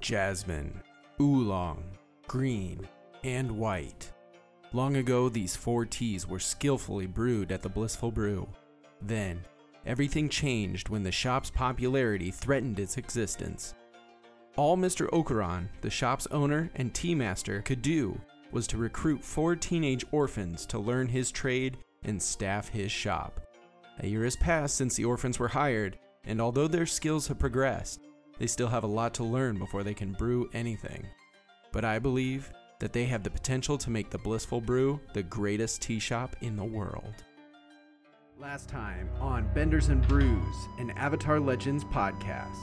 jasmine, oolong, green, and white. Long ago, these four teas were skillfully brewed at the Blissful Brew. Then, everything changed when the shop's popularity threatened its existence. All Mr. Okuran, the shop's owner and tea master, could do was to recruit four teenage orphans to learn his trade and staff his shop. A year has passed since the orphans were hired, and although their skills have progressed, they still have a lot to learn before they can brew anything. But I believe that they have the potential to make the Blissful Brew the greatest tea shop in the world. Last time on Benders and Brews, an Avatar Legends podcast.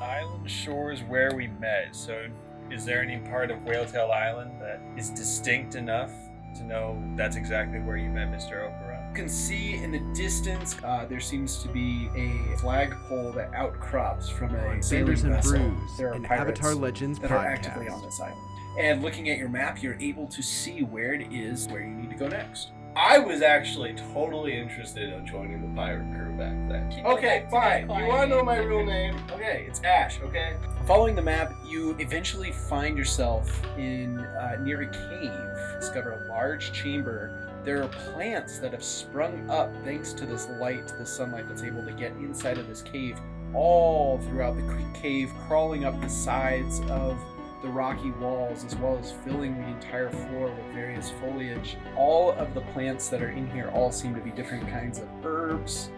Island Shore is where we met. So, is there any part of Whaletail Island that is distinct enough to know that's exactly where you met Mr. Okura? You can see in the distance uh, there seems to be a flagpole that outcrops from a Sailors and vessel. Brews, There are an Avatar Legends that are actively on this island. And looking at your map, you're able to see where it is where you need to go next. I was actually totally interested in joining the pirate crew back then. Okay, fine. You want to know my real name? Okay, it's Ash. Okay. Following the map, you eventually find yourself in uh, near a cave. Discover a large chamber. There are plants that have sprung up thanks to this light, the sunlight that's able to get inside of this cave, all throughout the cave, crawling up the sides of the rocky walls, as well as filling the entire floor with various foliage. All of the plants that are in here all seem to be different kinds of herbs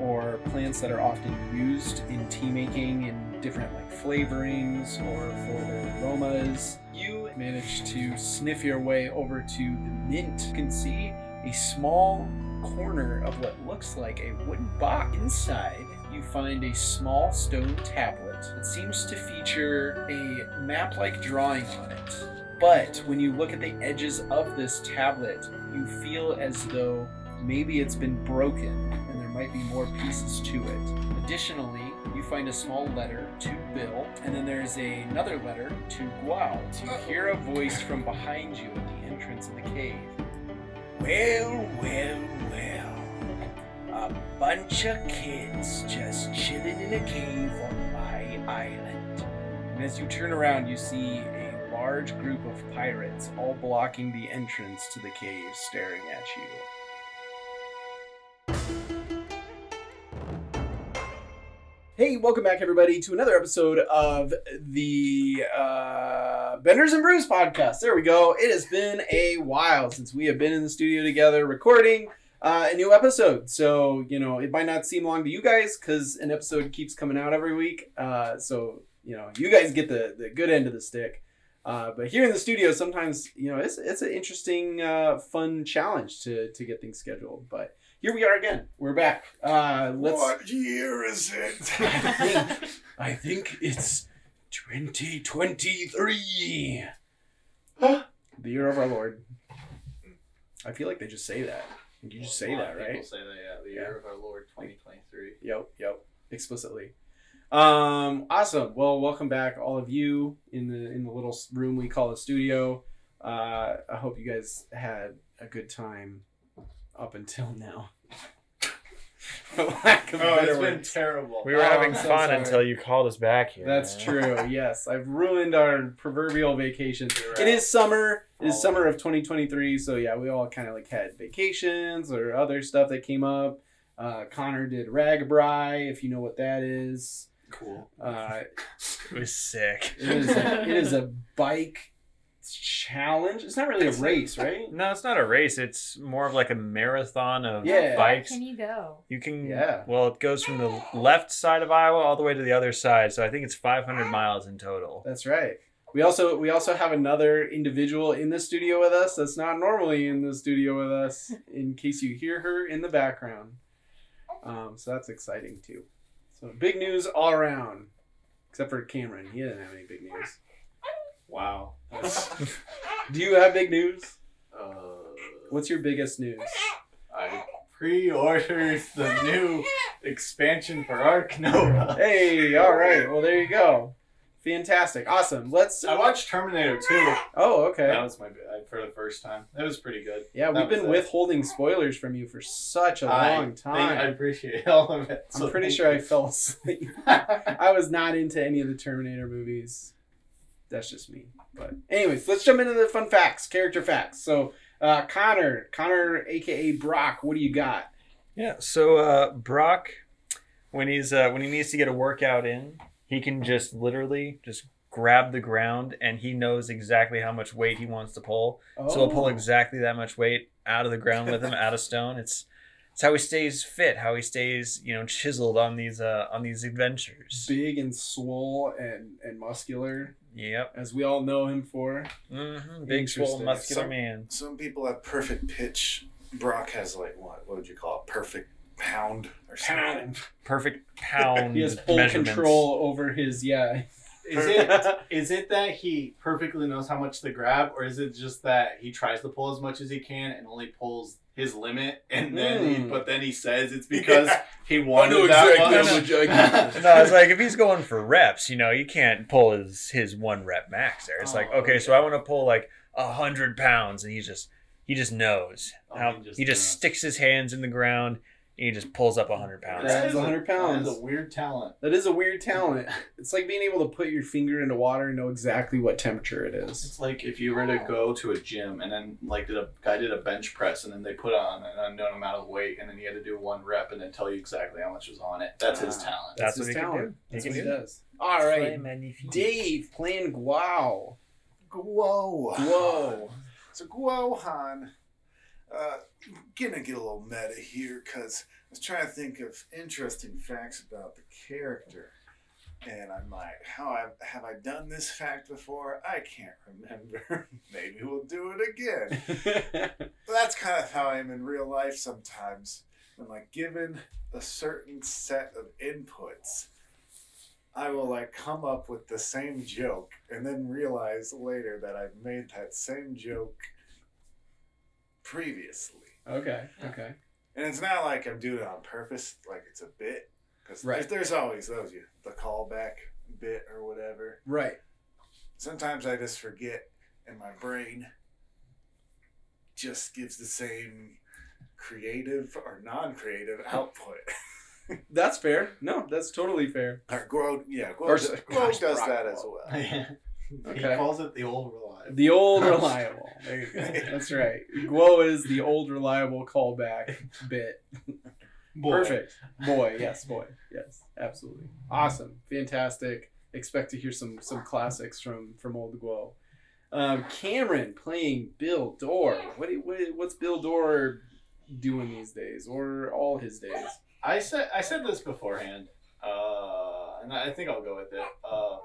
or plants that are often used in tea making in different like flavorings or for their aromas. You manage to sniff your way over to the mint. You can see a small corner of what looks like a wooden box. Inside, you find a small stone tablet that seems to feature a map like drawing on it. But when you look at the edges of this tablet, you feel as though maybe it's been broken and there might be more pieces to it. Additionally, you find a small letter to Bill, and then there's a, another letter to Guo. You hear a voice from behind you at the entrance of the cave. Well, well, well. A bunch of kids just chilling in a cave on island. And as you turn around, you see a large group of pirates all blocking the entrance to the cave, staring at you. Hey, welcome back, everybody, to another episode of the uh, Benders and Brews podcast. There we go. It has been a while since we have been in the studio together recording uh, a new episode. So, you know, it might not seem long to you guys because an episode keeps coming out every week. Uh, so, you know, you guys get the, the good end of the stick. Uh, but here in the studio, sometimes, you know, it's, it's an interesting, uh, fun challenge to, to get things scheduled. But here we are again. We're back. Uh, let's. What year is it? I think, I think it's 2023. the year of our Lord. I feel like they just say that. You just say that, right? People say that, yeah. The year of our Lord 2023. Yep, yep, explicitly. Um, awesome. Well, welcome back, all of you in the in the little room we call a studio. Uh, I hope you guys had a good time up until now. For lack of Oh, better it's been words. terrible. We were Oh, having so fun sorry. until you called us back here. That's man. true. Yes, I've ruined our proverbial vacation. You're It right. is summer. It is Oh. summer of 2023. So yeah, we all kind of like had vacations or other stuff that came up. Uh, Connor did RAGBRAI, if you know what that is. Cool. Uh, It was sick. it is a, it is a bike challenge. It's not really a race, right? No, it's not a race. It's more of like a marathon of Yeah. bikes. Can you go? You can, Yeah. Well, it goes from the left side of Iowa all the way to the other side. So I think it's 500 miles in total. That's right. We also we also have another individual in the studio with us that's not normally in the studio with us. In case you hear her in the background, um, so that's exciting too. So big news all around, except for Cameron. He didn't have any big news. Wow. Do you have big news? Uh, What's your biggest news? I pre-ordered the new expansion for Ark Nova. Hey, all right. Well, there you go. Fantastic. Awesome. Let's. I watched Terminator 2. Oh, okay. That was my I- for the first time. That was pretty good. Yeah, we've been it. withholding spoilers from you for such a I long think time. I appreciate all of it. I'm so pretty thank sure I fell asleep. I was not into any of the Terminator movies. That's just me. But anyways, let's jump into the fun facts, character facts. So uh, Connor, Connor, aka Brock, what do you got? Yeah. So uh, Brock, when he's uh, when he needs to get a workout in, he can just literally just grab the ground, and he knows exactly how much weight he wants to pull. So he'll pull Oh. exactly that much weight out of the ground with him, out of stone. It's it's how he stays fit, how he stays you know chiseled on these uh on these adventures. big and swole and and muscular, Yep. as we all know him for. hmm Big, swole, muscular Some- man. Some people have perfect pitch. Brock has like what? What would you call it? Perfect pound or something. Pound. Perfect pound He has full control over his yeah. Is it is it that he perfectly knows how much to grab, or is it just that he tries to pull as much as he can and only pulls his limit, and then he, Hmm. but then he says it's because Yeah. he wanted know that exactly much. much I can- no, it's like if he's going for reps, you know, you can't pull his his one rep max there. It's like, Oh, okay, so. I want to pull like a hundred pounds, and he just he just knows Oh, how he just he just sticks his hands in the ground and he just pulls up a hundred pounds. That That is is a- 100 pounds. is a weird talent. That is a weird talent. It's like being able to put your finger into water and know exactly what temperature it is. It's like if you were to go to a gym and then like did a guy did a bench press and then they put on an unknown amount of weight and then he had to do one rep and then tell you exactly how much was on it. That's his Ah. talent. That's his what he can talent. do. He That's can what he do. does. All right. Dave playing Guo. Whoa. Whoa. So Guohan, uh, gonna get a little meta here because I was trying to think of interesting facts about the character. And I'm like, how I, have I done this fact before? I can't remember. Maybe we'll do it again. But that's kind of how I am in real life sometimes. When like given a certain set of inputs, I will like come up with the same joke and then realize later that I've made that same joke previously. okay. Okay. And it's not like I'm doing it on purpose, like it's a bit. Because Right. there's always those, you the callback bit or whatever. Right. Sometimes I just forget, and my brain just gives the same creative or non-creative output. That's fair. No, that's totally fair. or Gro, yeah, Gro, Or- does, gosh, Gro does Brock that as Wall. well. Okay. He calls it the old reliable. The old reliable. There you go. That's right. Guo is the old reliable callback bit. Boy. Perfect. Boy, yes, boy. Yes, absolutely. Awesome. Fantastic. Expect to hear some some classics from from old Guo. Um, Cameron playing Bill Dorr. What, do you- what what's Bill Dorr doing these days or all his days? I said I said this beforehand, uh, and I think I'll go with it. Uh,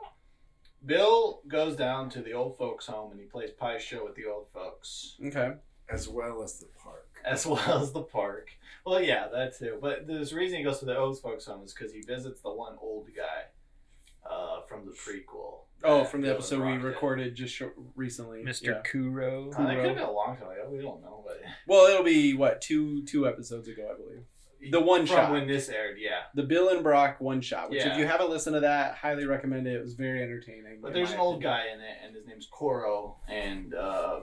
Bill goes down to the old folks' home and he plays Pai Sho with the old folks, Okay. As well as the park. as well as the park. Well, yeah, that too. But the reason he goes to the old folks' home is because he visits the one old guy uh, from the prequel. Oh, that from the Bill episode we Rock did. recorded just short, recently. Mr. Yeah. Kuro. Uh, it could have been a long time ago. We don't know, but Well, it'll be what two two episodes ago, I believe. The one from shot. when this aired, yeah. The Bill and Brock one shot, which if you haven't listened to that, highly recommend it. It was very entertaining. But there's an old opinion. guy in it, and his name's Koro, and uh,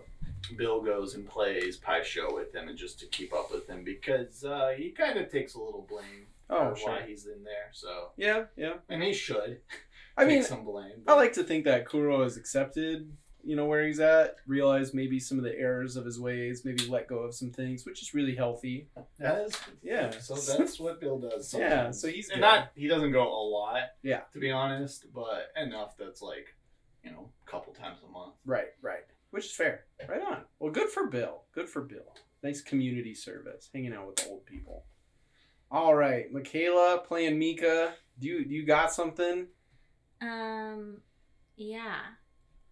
Bill goes and plays Pai Sho with him, and just to keep up with him because uh, he kind of takes a little blame Oh, for sure. why he's in there. So, Yeah, yeah. and he should. I take mean, some blame. I like to think that Kuro is accepted, you know, where he's at, realize maybe some of the errors of his ways, maybe let go of some things, which is really healthy. that is Yeah. So that's what Bill does. Yeah, so he's and good. not he doesn't go a lot. Yeah. To be honest, but enough that's like, you know, a couple times a month. Right, right. Which is fair. Right on. Well, good for Bill. Good for Bill. Nice community service, hanging out with old people. All right, Michaela playing Mika. Do you do you got something? Um, yeah,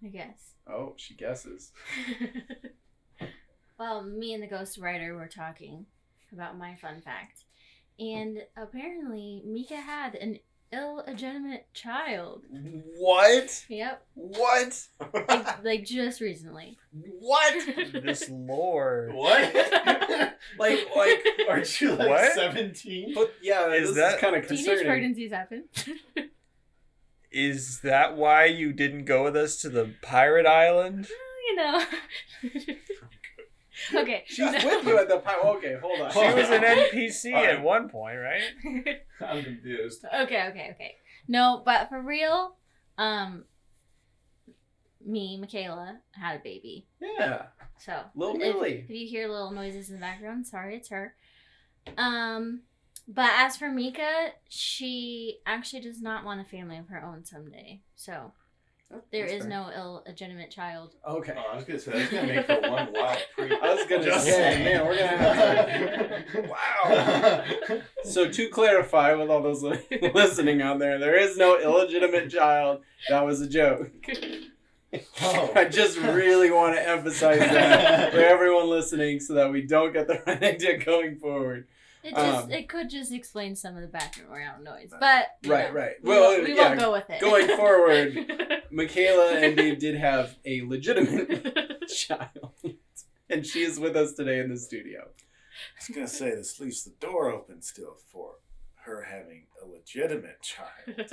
I guess. Oh, she guesses. well, me and the Ghost Writer were talking about my fun fact, and apparently Mika had an illegitimate child. What? Yep, What? like, like just recently. What? this lore. What? Like, like, Aren't you like seventeen? but yeah, Is this that- is kind of Teenage concerning. pregnancies happen. Is that why you didn't go with us to the pirate island? you know. okay. She's with you at the pirate. Okay, hold on. She was an NPC Alright. at one point, right? I'm confused. Okay, okay, okay. No, but for real, um me, Michaela, had a baby. Yeah. So Little if, if you hear little noises in the background, sorry, it's her. Um, but as for Mika, she actually does not want a family of her own someday. So oh, there That's is fair. no illegitimate child. Okay. Oh, I was gonna say that's gonna make for one wild pre. I was gonna Just say, saying. man, we're gonna have to. wow. So to clarify, with all those listening out there, there is no illegitimate child. That was a joke. Oh. I just really want to emphasize that for everyone listening, so that we don't get the right idea going forward. It just Um, it could just explain some of the background noise, but Right, know, right. We, Well, won't, we yeah, won't go with it. going forward, Michaela and Dave did have a legitimate child, and she is with us today in the studio. I was gonna say this leaves the door open still for her having a legitimate child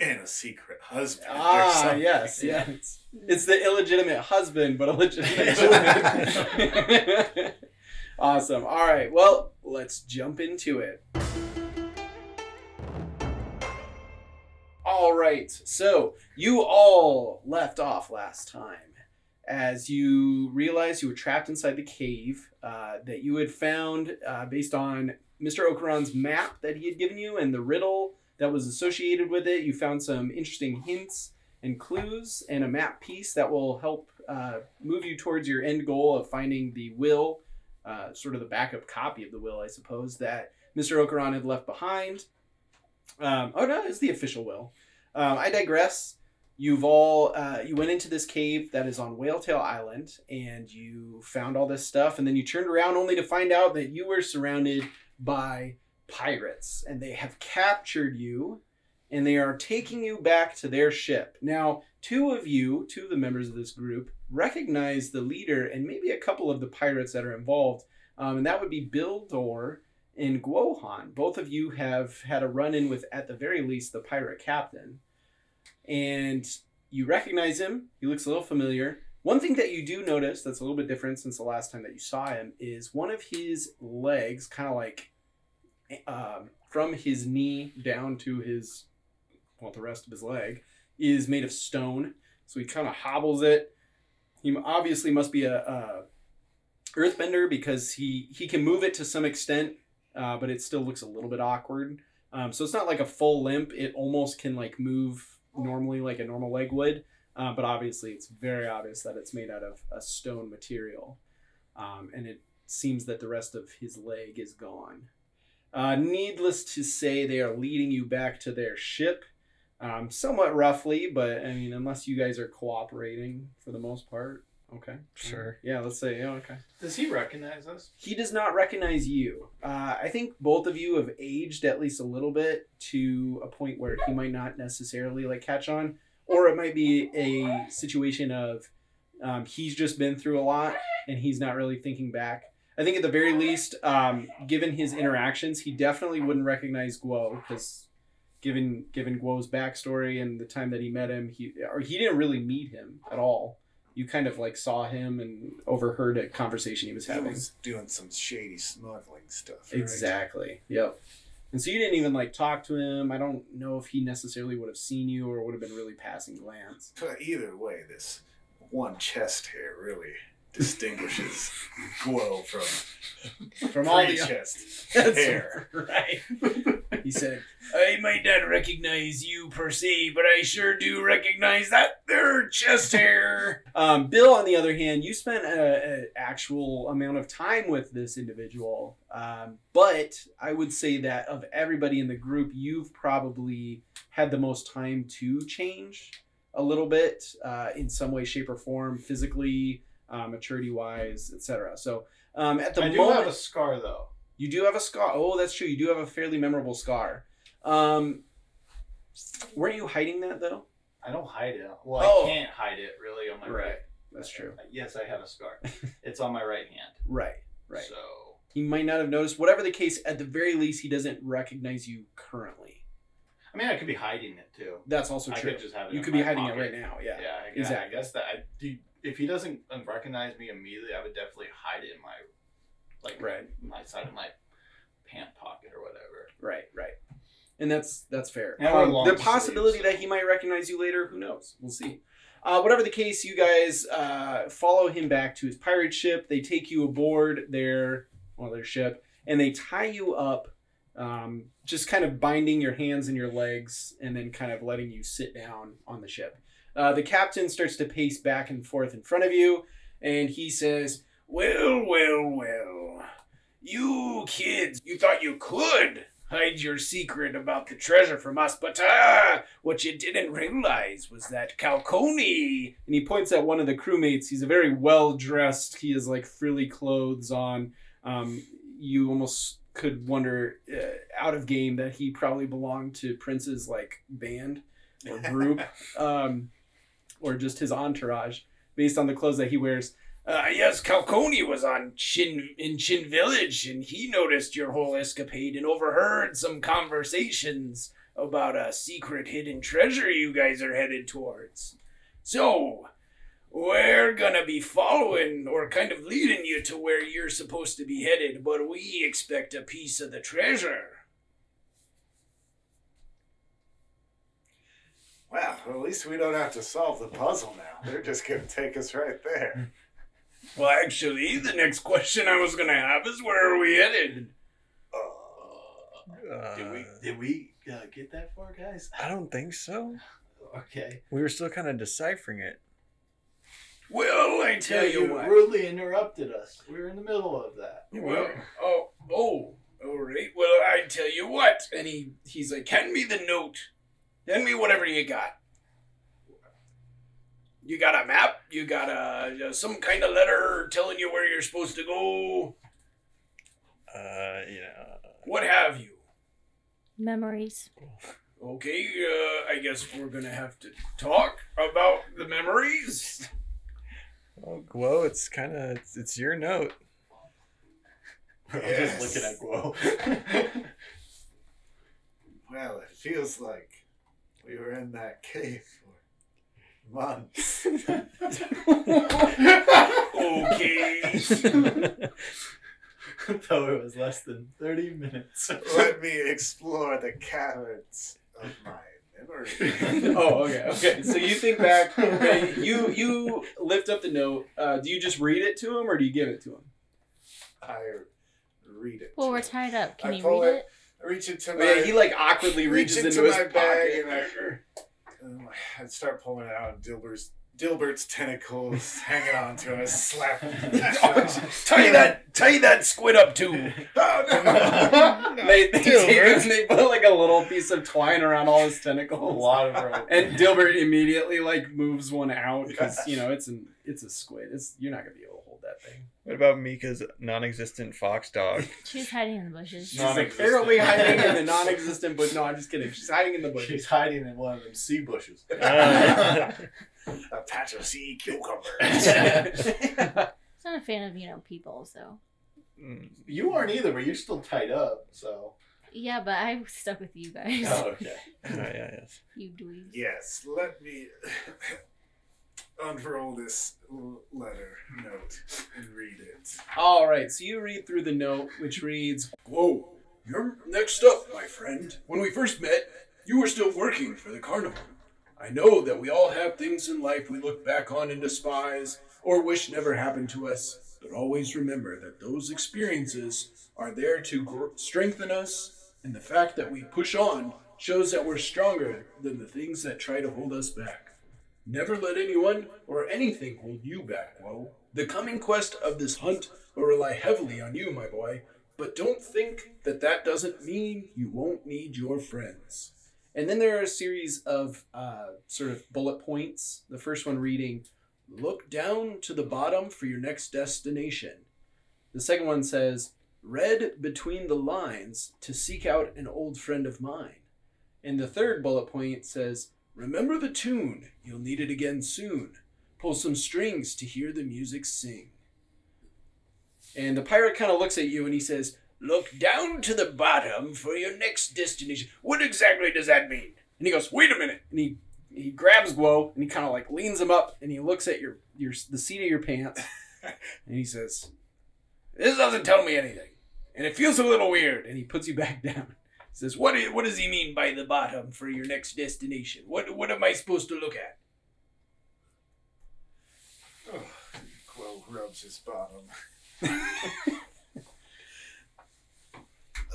and a secret husband. Ah, something. yes, yes. It's the illegitimate husband, but a legitimate child. Awesome. All right. Well, let's jump into it. All right. So you all left off last time as you realized you were trapped inside the cave uh, that you had found uh, based on Mr. Okuran's map that he had given you and the riddle that was associated with it. You found some interesting hints and clues and a map piece that will help uh, move you towards your end goal of finding the will, uh, sort of the backup copy of the will, I suppose, that Mr. Okuran had left behind. Um, oh no, it's the official will. Um, I digress. You've all uh, you went into this cave that is on Whaletail Island, and you found all this stuff, and then you turned around only to find out that you were surrounded by pirates, and they have captured you, and they are taking you back to their ship. Now, two of you, two of the members of this group, recognize the leader and maybe a couple of the pirates that are involved, um, and that would be Bill Dor and Guohan. Both of you have had a run in with, at the very least, the pirate captain. And you recognize him. He looks a little familiar. One thing that you do notice that's a little bit different since the last time that you saw him is one of his legs, kind of like um, from his knee down to his, well, the rest of his leg, is made of stone. So he kind of hobbles it. He obviously must be a, a earthbender because he he can move it to some extent, uh, but it still looks a little bit awkward. Um, so it's not like a full limp. It almost can like move normally like a normal leg would, uh, but obviously it's very obvious that it's made out of a stone material, um, and it seems that the rest of his leg is gone. Uh, needless to say, they are leading you back to their ship, um, somewhat roughly, but I mean, unless you guys are cooperating for the most part, okay. Sure. Yeah, let's say yeah, okay. Does he recognize us? He does not recognize you. Uh, I think both of you have aged at least a little bit to a point where he might not necessarily like catch on, or it might be a situation of um, he's just been through a lot and he's not really thinking back. I think at the very least, um, given his interactions, he definitely wouldn't recognize Guo because given given Guo's backstory and the time that he met him, he or he didn't really meet him at all. You kind of like saw him and overheard a conversation he was having. He was doing some shady smuggling stuff. right? Exactly. Yep. And so you didn't even like talk to him. I don't know if he necessarily would have seen you or would have been really passing glance. But either way, this one chest hair really distinguishes Guo from From all the pre-chest hair. right. he said, "I might not recognize you per se, but I sure do recognize that there chest hair." Um, Bill, on the other hand, you spent an actual amount of time with this individual, um, but I would say that of everybody in the group, you've probably had the most time to change a little bit uh, in some way, shape, or form, physically, uh, maturity wise, etc. So. Um, at the moment I do have a scar though. you do have a scar. Oh, that's true. You do have a fairly memorable scar. Um, weren't you hiding that though? I don't hide it. Well, Oh. I can't hide it really on my Right. right. That's true. Yes, I have a scar. it's on my right hand. Right. Right. So He might not have noticed. Whatever the case, at the very least, he doesn't recognize you currently. I mean, I could be hiding it too. That's also I true. could just have it. You could be hiding pocket. it right now. Yeah. Yeah, I, exactly. exactly. I guess that I, do- if he doesn't recognize me immediately, I would definitely hide it in my like Right. my side of my pant pocket or whatever. Right. Right. And that's that's fair. And I wear Um, the possibility sleeves. that he might recognize you later, who knows? We'll see. Uh, whatever the case, you guys uh, follow him back to his pirate ship. They take you aboard their well, their ship, and they tie you up, um, just kind of binding your hands and your legs, and then kind of letting you sit down on the ship. Uh, the captain starts to pace back and forth in front of you, and he says, "Well, well, well, you kids, you thought you could." Hide your secret about the treasure from us, but ah, what you didn't realize was that Calcone. And he points at one of the crewmates. He's a very well dressed. He has like frilly clothes on. Um, you almost could wonder uh, out of game that he probably belonged to Prince's like band or group, um, or just his entourage, based on the clothes that he wears. Uh, yes, Calcone was on Chin in Chin Village, and he noticed your whole escapade and overheard some conversations about a secret hidden treasure you guys are headed towards. So, we're gonna be following or kind of leading you to where you're supposed to be headed, but we expect a piece of the treasure. Well, at least we don't have to solve the puzzle now. They're just gonna take us right there. Well, actually, the next question I was gonna have is where are we headed? Uh, Did we did we uh, get that far, guys? I don't think so. Okay. We were still kind of deciphering it. Well, I tell Yeah, you you what. rudely interrupted us. We were in the middle of that. Well, oh, oh, all right. Well, I tell you what. And he, he's like, hand me the note. Hand me whatever you got. You got a map? You got a some kind of letter telling you where you're supposed to go? Uh, you know. What have you? Memories. Okay, uh, I guess we're gonna have to talk about the memories. Oh, Guo, it's kind of it's, it's your note. Yes. I'm just looking at Guo. Well, it feels like we were in that cave for months. Okay. Though it was less than 30 minutes. Let me explore the caverns of my memory. oh, okay, okay. So you think back. Okay, you you lift up the note. Uh, do you just read it to him, or do you give it to him? I read it. Well, we're tied up. Can I you pull read it. It? I reach into Oh, my. yeah, he like awkwardly reach reaches into into his my bag pocket. and I, um, I start pulling it out, and Dilbert's Dilbert's tentacles hanging on to him. I slap him. tie that, tie that squid up too. oh, no. They, they, take Dilbert. and they put like a little piece of twine around all his tentacles. A tentacles. lot of rope. And Dilbert immediately like moves one out because you know it's an it's a squid. It's you're not gonna be able to hold that thing. What about Mika's non-existent fox dog? She's hiding in the bushes. She's Non-existent. apparently hiding in the non-existent, but no, I'm just kidding. She's hiding in the bushes. She's hiding in one of them sea bushes. Uh, a patch of sea cucumbers. I'm not a fan of you know people, so mm, you aren't either, but you're still tied up, so. yeah. But I stuck with you guys. Oh, okay. oh, yeah, yes. You dweebs. yes, let me unroll this letter note and read it. All right, so you read through the note, which reads, "Whoa, you're next up, my friend. When we first met, you were still working for the carnival. I know that we all have things in life we look back on and despise, or wish never happened to us. But always remember that those experiences are there to gr- strengthen us, and the fact that we push on shows that we're stronger than the things that try to hold us back." Never let anyone or anything hold you back, Woe. The coming quest of this hunt will rely heavily on you, my boy, but don't think that that doesn't mean you won't need your friends. And then there are a series of uh, sort of bullet points. The first one reading, Look down to the bottom for your next destination. The second one says, Read between the lines to seek out an old friend of mine. And the third bullet point says, Remember the tune, you'll need it again soon. Pull some strings to hear the music sing. And the pirate kind of looks at you and he says, Look down to the bottom for your next destination. What exactly does that mean? And he goes, Wait a minute. And he he grabs Guo and he kind of like leans him up and he looks at your your the seat of your pants and he says, This doesn't tell me anything. And it feels a little weird. And he puts you back down says, what, is, what does he mean by the bottom for your next destination? What, what am I supposed to look at? Oh, Quill rubs his bottom.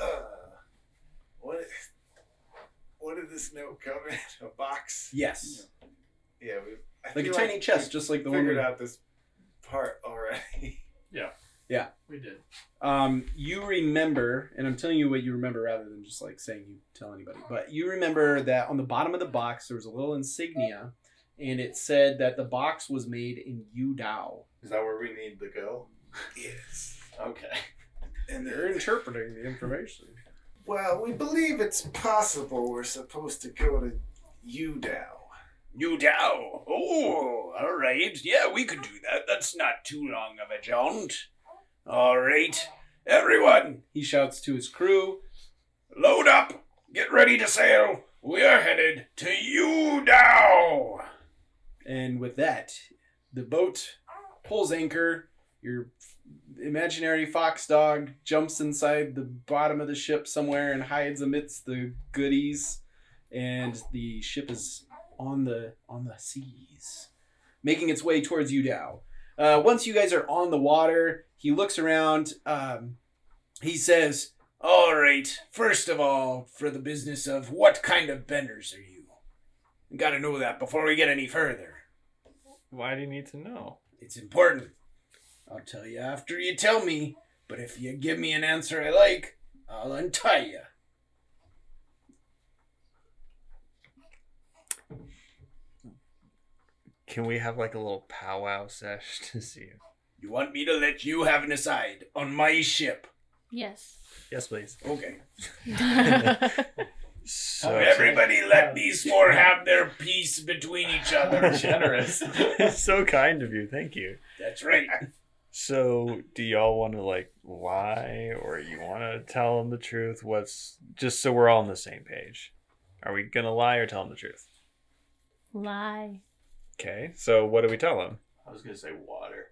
uh, what, what did this note come in? A box? Yes. Yeah, like a tiny like chest, just like the one. Figured we... out this part already. Yeah. We did. Um, you remember, and I'm telling you what you remember rather than just like saying you tell anybody. But you remember that on the bottom of the box there was a little insignia, and it said that the box was made in Yudao. Is that where we need to go? yes. Okay. And They're interpreting the information. well, we believe it's possible we're supposed to go to Udao. Yudao. Oh, all right. Yeah, we could do that. That's not too long of a jaunt. All right, everyone. He shouts to his crew. Load up. Get ready to sail. We are headed to Yudao. And with that, the boat pulls anchor. Your imaginary fox dog jumps inside the bottom of the ship somewhere and hides amidst the goodies. And the ship is on the on the seas, making its way towards Yudao. Uh, once you guys are on the water, he looks around. Um, he says, "All right. First of all, for the business of what kind of benders are you? Got to know that before we get any further. Why do you need to know? It's important. I'll tell you after you tell me. But if you give me an answer I like, I'll untie you." Can we have like a little powwow sesh to see you? You want me to let you have an aside on my ship? Yes. Yes, please. Okay. So Everybody let these four have their peace between each other. Generous. so kind of you. Thank you. That's right. So, do y'all want to like lie, or you want to tell them the truth? What's just so we're all on the same page? Are we gonna lie or tell them the truth? Lie. Okay. So, what do we tell them? I was gonna say water.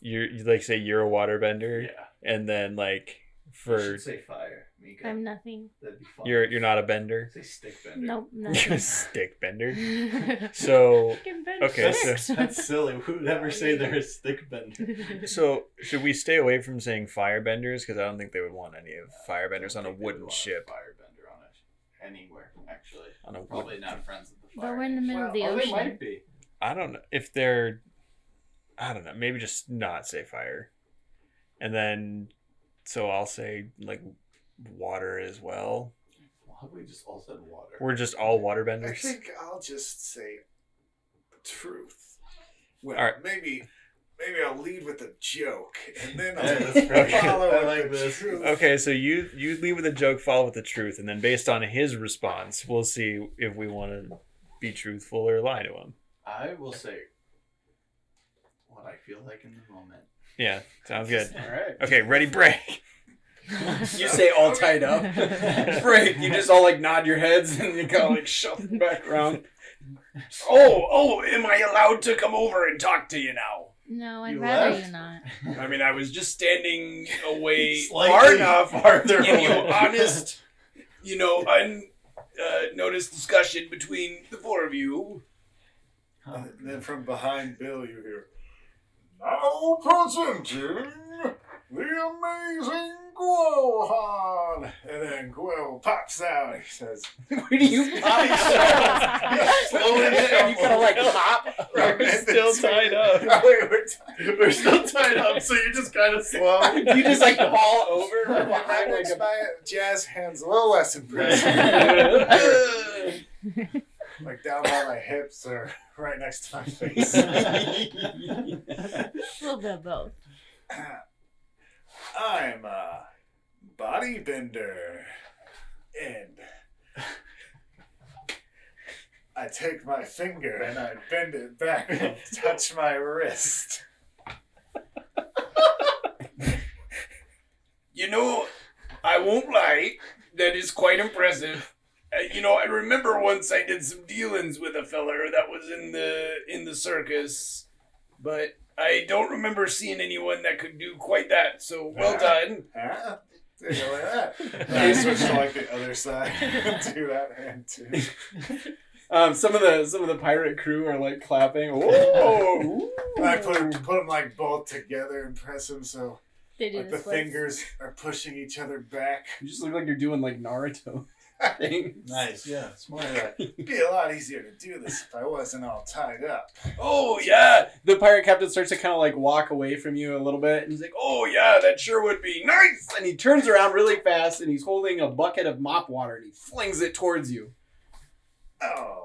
You you like say you're a waterbender, Yeah. and then like You for should say fire, Mika. I'm nothing. That'd be fun. you're you're not a bender. Say stick bender. Nope. You're a Nothing. stick bender. So Fucking okay, so- That's silly. Who would ever say they're a stick bender? so should we stay away from saying firebenders because I don't think they would want any of firebenders I on a think they would wooden want ship. Firebender on it. Anywhere, actually. On a wood. Probably not friends with the fire. But fire. we're in the middle of the oh, ocean. they might be. I don't know if they're. I don't know. Maybe just not say fire, and then so I'll say like water as well. Why have we just all said water? We're just all I waterbenders. think I'll just say truth. Well, All right. maybe maybe I'll lead with a joke and then I'll that's pretty good. follow I with like the this. truth. Okay, so you you leave with a joke, follow with the truth, and then based on his response, we'll see if we want to be truthful or lie to him. I will say what I feel like in the moment. Yeah, sounds good. All right. Okay, ready, break. You say all tied up. Break. You just all like nod your heads and you kind of like shuffle back around. Oh, oh, am I allowed to come over and talk to you now? No, I'd You rather left? you not. I mean, I was just standing away Slightly far enough farther to give you away. honest, you know, un, uh, noticed discussion between the four of you. And then from behind Bill, you hear, Now presenting the amazing Guohan. And then Guo pops out. He says, Where do you pop? Slowly and you kind of like hop. We're still tied up. Wait, we're t- We're still tied up, so you're just kind of slow. You just like fall over from that behind like a my jazz hands a little less impressive. Like down by my hips or right next to my face. A little bit of both. I'm a bodybender. And I take my finger and I bend it back and touch my wrist. You know, I won't lie. That is quite impressive. Uh, you know, I remember once I did some dealings with a feller that was in the in the circus, but I don't remember seeing anyone that could do quite that. So well done. Huh? Take like that. And I switch to like the other side and do that hand too. Um, some of the some of the pirate crew are like clapping. Whoa! I put them, put them like both together and press them so They do like the the fingers are pushing each other back. You just look like you're doing like Naruto things. Nice, yeah. Smart. It'd be a lot easier to do this if I wasn't all tied up. Oh yeah. The pirate captain starts to kind of like walk away from you a little bit, and he's like, "Oh yeah, that sure would be nice." And he turns around really fast, and he's holding a bucket of mop water, and he flings it towards you. Oh.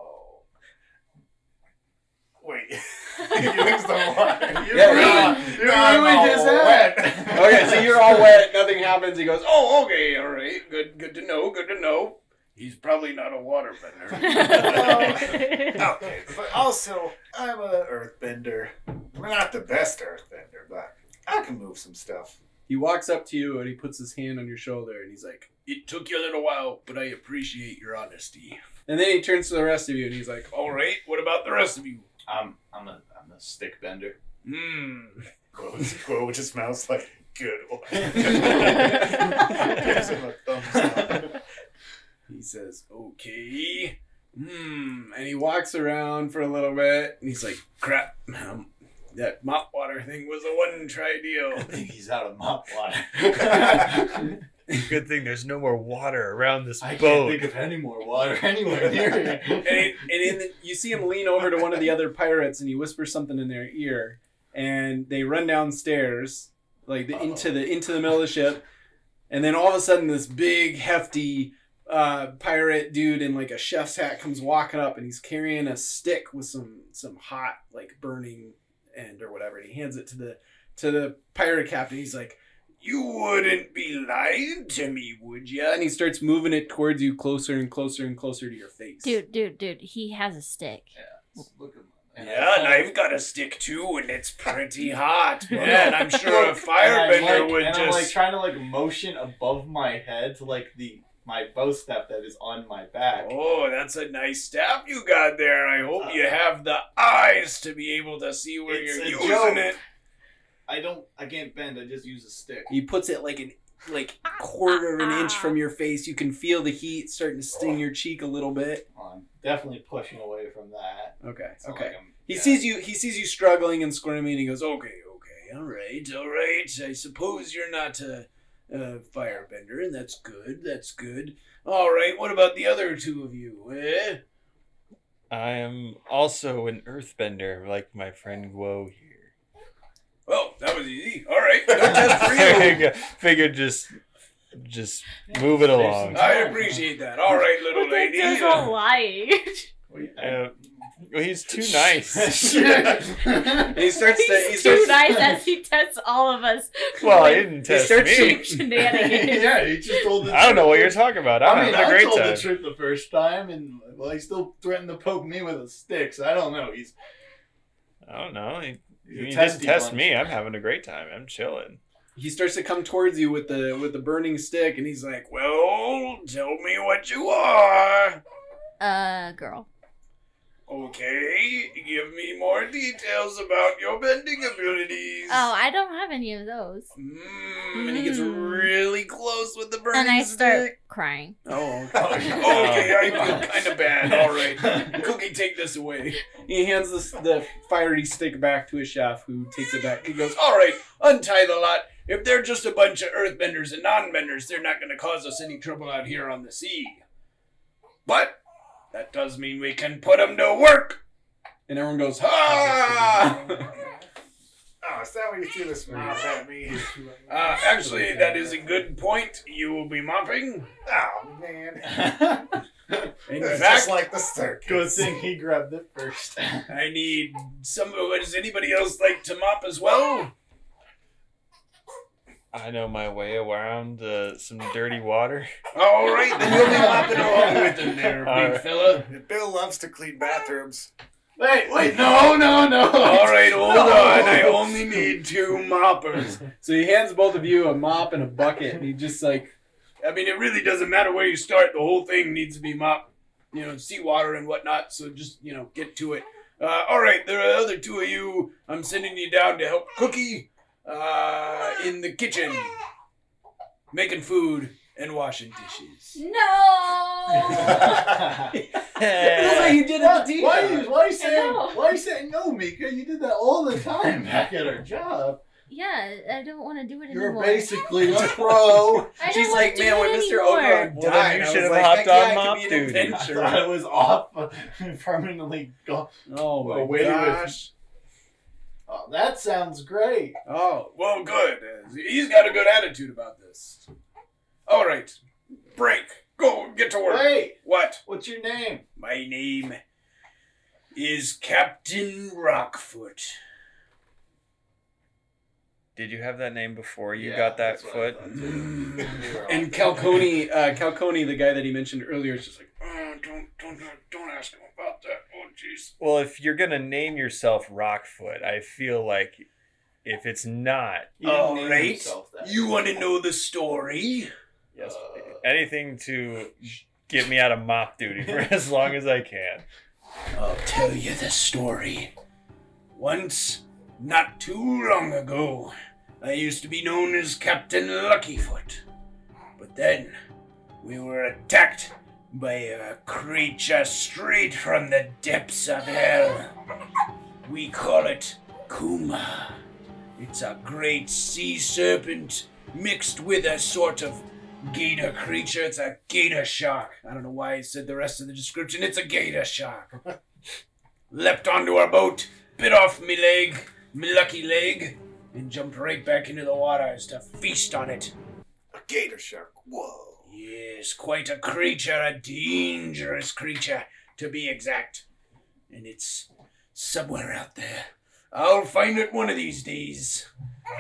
Wait. you use the water. You Yeah, not- you- you're not all wet. Okay, so you're all wet, nothing happens. He goes, "Oh, okay, all right, good, good to know, good to know." He's probably not a waterbender. Okay, but also, I'm a earthbender. We're not the best earthbender, but I can move some stuff. He walks up to you and he puts his hand on your shoulder and he's like, It took you a little while, but I appreciate your honesty. And then he turns to the rest of you and he's like, All right, what about the rest of you? I'm I'm a I'm a stick bender. Hmm. Guo, Guo just smells like good one. Gives him a thumbs up. He says, Okay. Hmm. And he walks around for a little bit and he's like, Crap. Um, that mop water thing was a one try deal. I think he's out of mop water. Good thing there's no more water around this I can't think of any more water anywhere near here. and, it, and in the, you see him lean over to one of the other pirates and he whispers something in their ear and they run downstairs like the, into the into the middle of the ship and then all of a sudden this big hefty uh, pirate dude in like a chef's hat comes walking up and he's carrying a stick with some some hot like burning end or whatever and he hands it to the to the pirate captain he's like you wouldn't be lying to me, would you?" And he starts moving it towards you closer and closer and closer to your face. dude, dude, dude, he has a stick. Look at and Yeah, and I've got a stick too, and it's pretty hot. Man, I'm sure a And I'm firebender like- would and just. I'm like trying to like motion above my head to like the my bow staff that is on my back. Oh, that's a nice staff you got there. I hope you uh, have the eyes to be able to see where you're a using joke. it. I don't. I can't bend. I just use a stick. He puts it like an like quarter of an inch from your face. You can feel the heat starting to sting your cheek a little bit. I'm definitely pushing away from that. Okay, It's okay. like He yeah. sees you. He sees you struggling and squirming. And he goes, "Okay, okay, all right, all right. I suppose you're not a, a firebender, and that's good. That's good. All right. What about the other two of you? Eh? I am also an earthbender, like my friend Guo here. Well, that was easy. All right. No test for you. Figured just, just move it along. I appreciate that. All right, little lady. There's a lying. Uh, well, he's too nice. he starts to. He He's starts too nice as he tests all of us. well, he didn't test starts me. Shenanigans. yeah, he just told the I don't know what you're talking about. I'm I mean, having a I great told time. the truth the first time, and well, he still threatened to poke me with a stick. So I don't know. He's I don't know. He, he's he didn't test bunch. me. I'm having a great time. I'm chilling. he starts to come towards you with the with the burning stick, and he's like, "Well, tell me what you are." Uh, girl. Okay, give me more details about your bending abilities. Oh, I don't have any of those. Mm, and he gets really close with the burning And I stick. start crying. Oh, okay. okay, I feel kind of bad. All right, Cookie, take this away. He hands this, the fiery stick back to his chef, who takes it back. He goes, "All right, untie the lot. If they're just a bunch of earthbenders and non-benders, they're not going to cause us any trouble out here on the sea. But that does mean we can put them to work." And everyone goes, "Ha!" Oh, is that what you threw this mop at me? uh, actually, that is a good point. You will be mopping. Oh, man. In It's fact, just like the circus. Good thing he grabbed it first. I need some. Does anybody else like to mop as well? I know my way around uh, some dirty water. All right, then you'll be mopping along with him there, All big right. fella. Bill loves to clean bathrooms. wait, wait, no, no, no. All right, hold No. on. I only need two moppers. So he hands both of you a mop and a bucket, and he just like, I mean, it really doesn't matter where you start. The whole thing needs to be mopped, you know, seawater and whatnot. So just you know, get to it. Uh, all right, there are other two of you. I'm sending you down to help Cookie uh, in the kitchen, making food, and washing dishes. No. That's what you did at the why, are you, why are you saying know. why are you saying no, Mika? You did that all the time back at our job. yeah, I don't want to do it anymore. You're anymore. basically a pro. I don't She's wanna like, do man, it when Mr. anymore." Oberon Well, then died, you I should've like, hopped heck on I could mop be an duty. I adventurer. thought it was off permanently gone Oh my away gosh. Oh, that sounds great. Oh, well, good. He's got a good attitude about this. All right. Break. Go. Get to work. Wait, What? what's your name? My name is Captain Rockfoot. Did you have that name before you Yeah, got that that's what I foot? thought, too. We were And off. Calcone, uh, Calcone, the guy that he mentioned earlier, is just like, oh, don't, don't, don't ask him about that. Oh, jeez. Well, if you're gonna name yourself Rockfoot, I feel like if it's not, You didn't All name right. You want to know the story? yes, Uh, anything to get me out of mop duty for as long as I can. I'll tell you the story. Once, not too long ago, I used to be known as Captain Luckyfoot. But then, we were attacked by a creature straight from the depths of hell. We call it Kuma. It's a great sea serpent mixed with a sort of gator creature. It's a gator shark. I don't know why I said the rest of the description. It's a gator shark. Leapt onto our boat, bit off me leg, me lucky leg, and jumped right back into the waters to feast on it. A gator shark. Whoa. Yes, quite a creature, a dangerous creature, to be exact. And it's somewhere out there. I'll find it one of these days.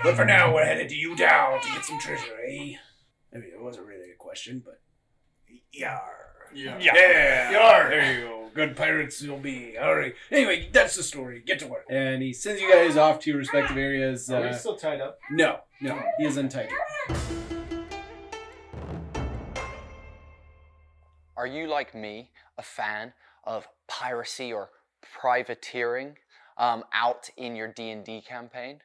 But for now, we're headed to Yudao to get some treasure, eh? I mean, it wasn't really a question, but. Yar. yeah. Yeah, Yar. there you go. Good pirates you'll be. All right. Anyway, that's the story. Get to work. And he sends you guys off to your respective areas. Are we uh, still tied up? no, no, he is untied. Are you like me, a fan of piracy or privateering um, out in your D&D campaign?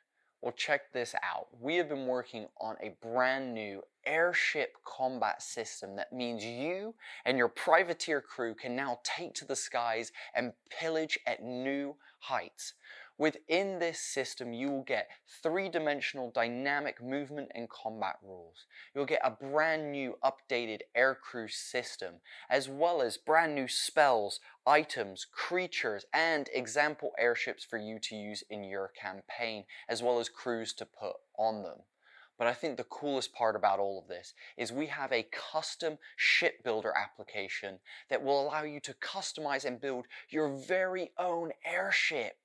Well, check this out. We have been working on a brand new airship combat system that means you and your privateer crew can now take to the skies and pillage at new heights. Within this system, you will get three dimensional dynamic movement and combat rules. You'll get a brand new updated aircrew system, as well as brand new spells, items, creatures, and example airships for you to use in your campaign, as well as crews to put on them. But I think the coolest part about all of this is we have a custom shipbuilder application that will allow you to customize and build your very own airship.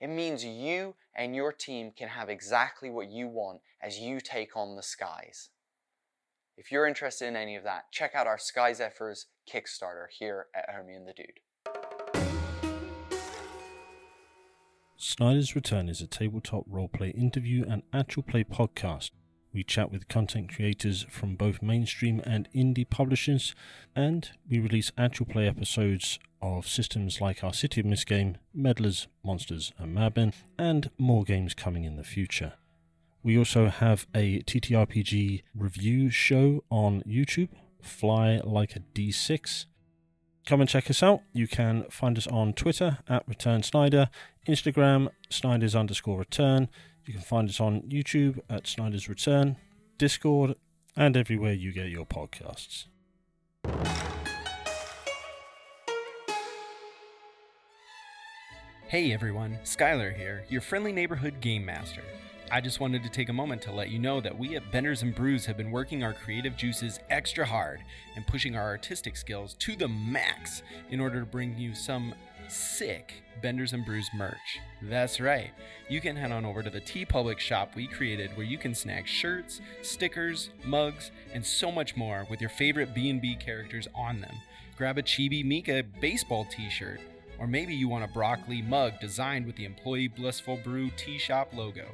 It means you and your team can have exactly what you want as you take on the skies. If you're interested in any of that, check out our Sky Zephyrs Kickstarter here at Hermie and the Dude. Snyder's Return is a tabletop roleplay interview and actual play podcast. We chat with content creators from both mainstream and indie publishers, and we release actual play episodes of systems like our City of Mist game, Meddlers, Monsters, and Madmen, and more games coming in the future. We also have a TTRPG review show on YouTube, Fly Like a D6. Come and check us out. You can find us on Twitter at Return Snyder, Instagram, Snyder's underscore return. You can find us on YouTube at Snyder's Return, Discord, and everywhere you get your podcasts. Hey everyone, Skylar here, your friendly neighborhood game master. I just wanted to take a moment to let you know that we at Benders and Brews have been working our creative juices extra hard and pushing our artistic skills to the max in order to bring you some sick Benders and Brews merch. That's right. You can head on over to the TeePublic shop we created where you can snag shirts, stickers, mugs, and so much more with your favorite B&B characters on them. Grab a Chibi Mika baseball t-shirt or maybe you want a broccoli mug designed with the Employee Blissful Brew Tea Shop logo.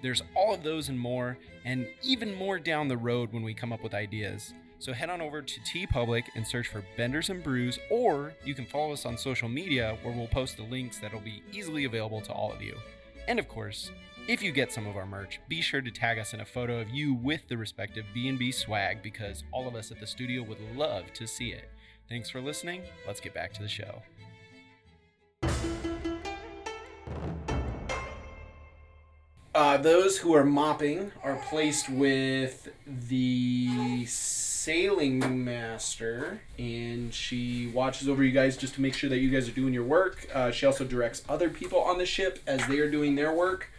There's all of those and more, and even more down the road when we come up with ideas. So head on over to TeePublic and search for Benders and Brews, or you can follow us on social media where we'll post the links that'll be easily available to all of you. And of course, if you get some of our merch, be sure to tag us in a photo of you with the respective B&B swag because all of us at the studio would love to see it. Thanks for listening. Let's get back to the show. Uh, those who are mopping are placed with the sailing master, and she watches over you guys just to make sure that you guys are doing your work. Uh, she also directs other people on the ship as they are doing their work.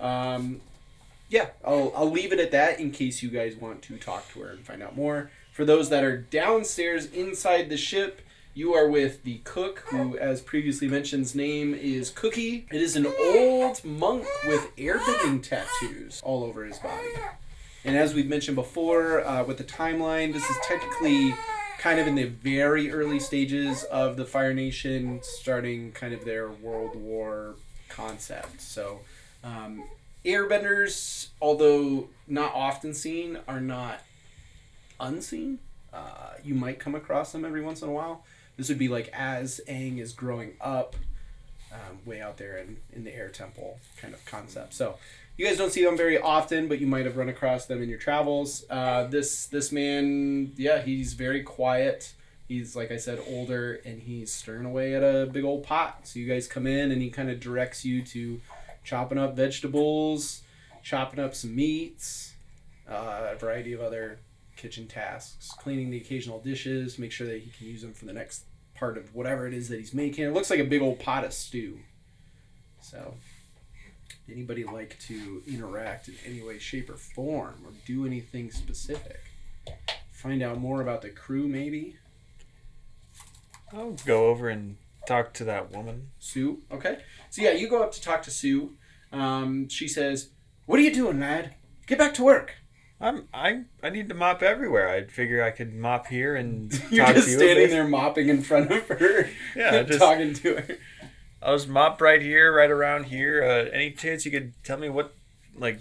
Um, yeah, I'll, I'll leave it at that in case you guys want to talk to her and find out more. For those that are downstairs inside the ship, you are with the cook, who, as previously mentioned, name is Cookie. It is an old monk with airbending tattoos all over his body. And as we've mentioned before, uh, with the timeline, this is technically kind of in the very early stages of the Fire Nation starting kind of their World War concept. So, um, airbenders, although not often seen, are not unseen. Uh, you might come across them every once in a while. This would be like as Aang is growing up, um, way out there in, in the air temple kind of concept. So you guys don't see them very often, but you might have run across them in your travels. Uh, this this man, yeah, he's very quiet. He's like I said, older, and he's stirring away at a big old pot. So you guys come in, and he kind of directs you to chopping up vegetables, chopping up some meats, uh, a variety of other kitchen tasks, cleaning the occasional dishes, make sure that he can use them for the next part of whatever it is that he's making. It looks like a big old pot of stew. So, anybody like to interact in any way, shape, or form, or do anything specific? Find out more about the crew, maybe. I'll go over and talk to that woman. Sue. Okay. So yeah, you go up to talk to Sue. Um, she says, "What are you doing, lad? Get back to work." I'm I I need to mop everywhere. I'd figure I could mop here and You're talk just to you. standing there mopping in front of her, Yeah, just- talking to her. I'll just mop right here, right around here. Uh, any chance you could tell me what, like,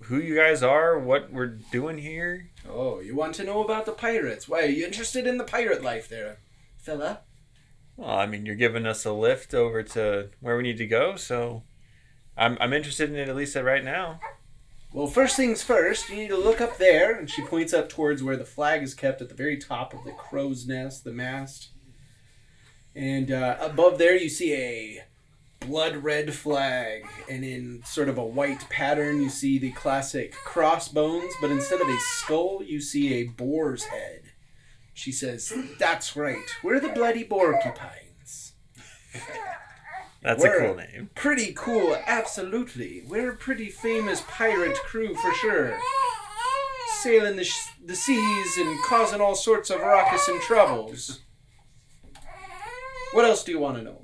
who you guys are, what we're doing here? Oh, you want to know about the pirates? Why, are you interested in the pirate life there, fella? Well, I mean, you're giving us a lift over to where we need to go, so I'm I'm interested in it at least right now. Well, first things first, you need to look up there. And she points up towards where the flag is kept at the very top of the crow's nest, the mast. And uh, above there, you see a blood red flag. And in sort of a white pattern, you see the classic crossbones. But instead of a skull, you see a boar's head. She says, That's right. We're the bloody porcupines. That's We're a cool name. Pretty cool, absolutely. We're a pretty famous pirate crew for sure. Sailing the, sh- the seas and causing all sorts of ruckus and troubles. What else do you want to know?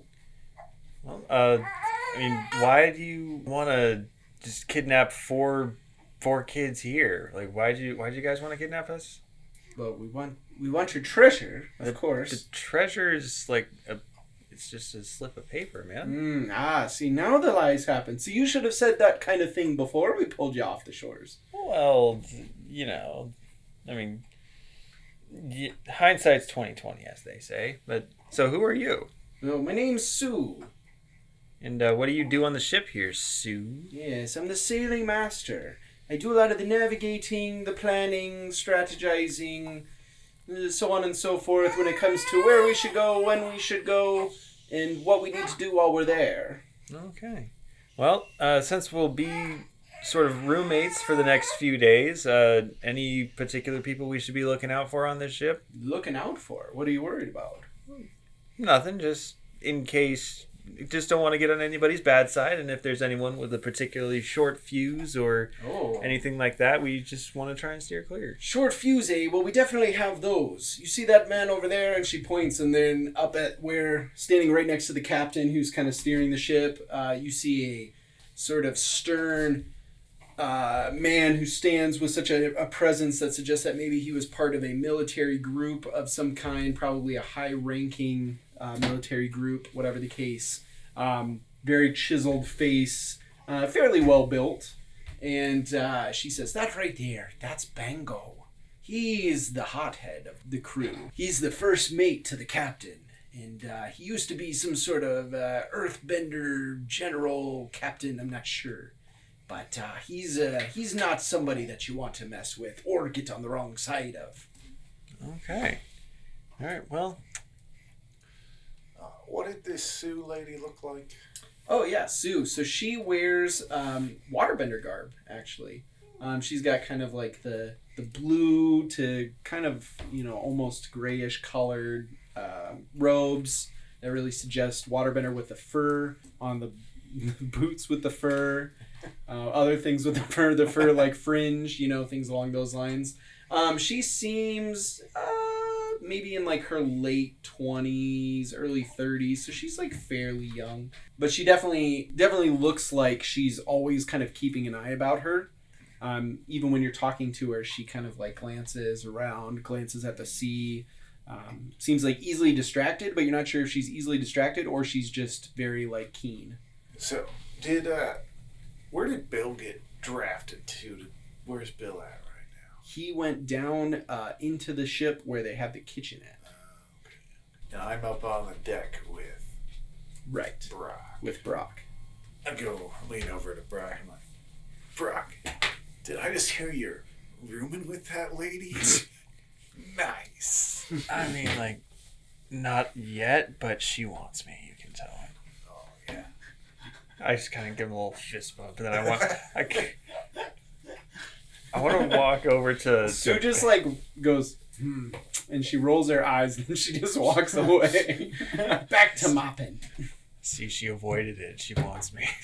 Well, uh, I mean, why do you want to just kidnap four four kids here? Like, why do you why do you guys want to kidnap us? Well, we want we want your treasure, of The course. The treasure is like a, it's just a slip of paper, man. Mm, ah, see now the lies happen. So you should have said that kind of thing before we pulled you off the shores. Well, you know, I mean, hindsight's twenty twenty, as they say. But so, who are you? No, my name's Sue. And uh, what do you do on the ship here, Sue? Yes, I'm the sailing master. I do a lot of the navigating, the planning, strategizing, so on and so forth when it comes to where we should go, when we should go, and what we need to do while we're there. Okay. Well, uh, since we'll be sort of roommates for the next few days, uh, any particular people we should be looking out for on this ship? Looking out for. What are you worried about? Nothing, just in case. Just don't want to get on anybody's bad side, and if there's anyone with a particularly short fuse or Oh. anything like that, we just want to try and steer clear. Short fuse, eh? Well, we definitely have those. You see that man over there? And she points, and then up at where, standing right next to the captain who's kind of steering the ship, uh, you see a sort of stern uh, man who stands with such a, a presence that suggests that maybe he was part of a military group of some kind, probably a high ranking uh, military group, whatever the case. Um, very chiseled face, uh, fairly well built. And uh, she says, That right there, that's Bango. He's the hothead of the crew. He's the first mate to the captain. and uh, he used to be some sort of uh, earthbender general captain. I'm not sure, but uh, he's he's not somebody that you want to mess with or get on the wrong side of. Okay. All right. Well, what did this Sue lady look like? Oh yeah, Sue. So she wears um, waterbender garb. Actually, um, she's got kind of like the the blue to kind of you know almost grayish colored uh, robes that really suggest waterbender with the fur on the boots with the fur, uh, other things with the fur, the fur like fringe, you know, things along those lines. Um, she seems uh, maybe in like her late twenties, early thirties, so she's like fairly young but she definitely definitely looks like she's always kind of keeping an eye about her um, even when you're talking to her she kind of like glances around glances at the sea um, seems like easily distracted but you're not sure if she's easily distracted or she's just very like keen So, did uh, where did Bill get drafted to? Where's Bill at? He went down uh, into the ship where they have the kitchen at And I'm up on the deck with right Brock. with brock I go lean over to Brock. I'm like, Brock, did I just hear you're rooming with that lady? nice. I mean, like, not yet, but she wants me. You can tell. Oh yeah. I just kind of give him a little fist bump, and then I want, I, c- I want to walk over to. sue to- just like goes hmm, and she rolls her eyes and she just walks away back to mopping See, she avoided it. She wants me.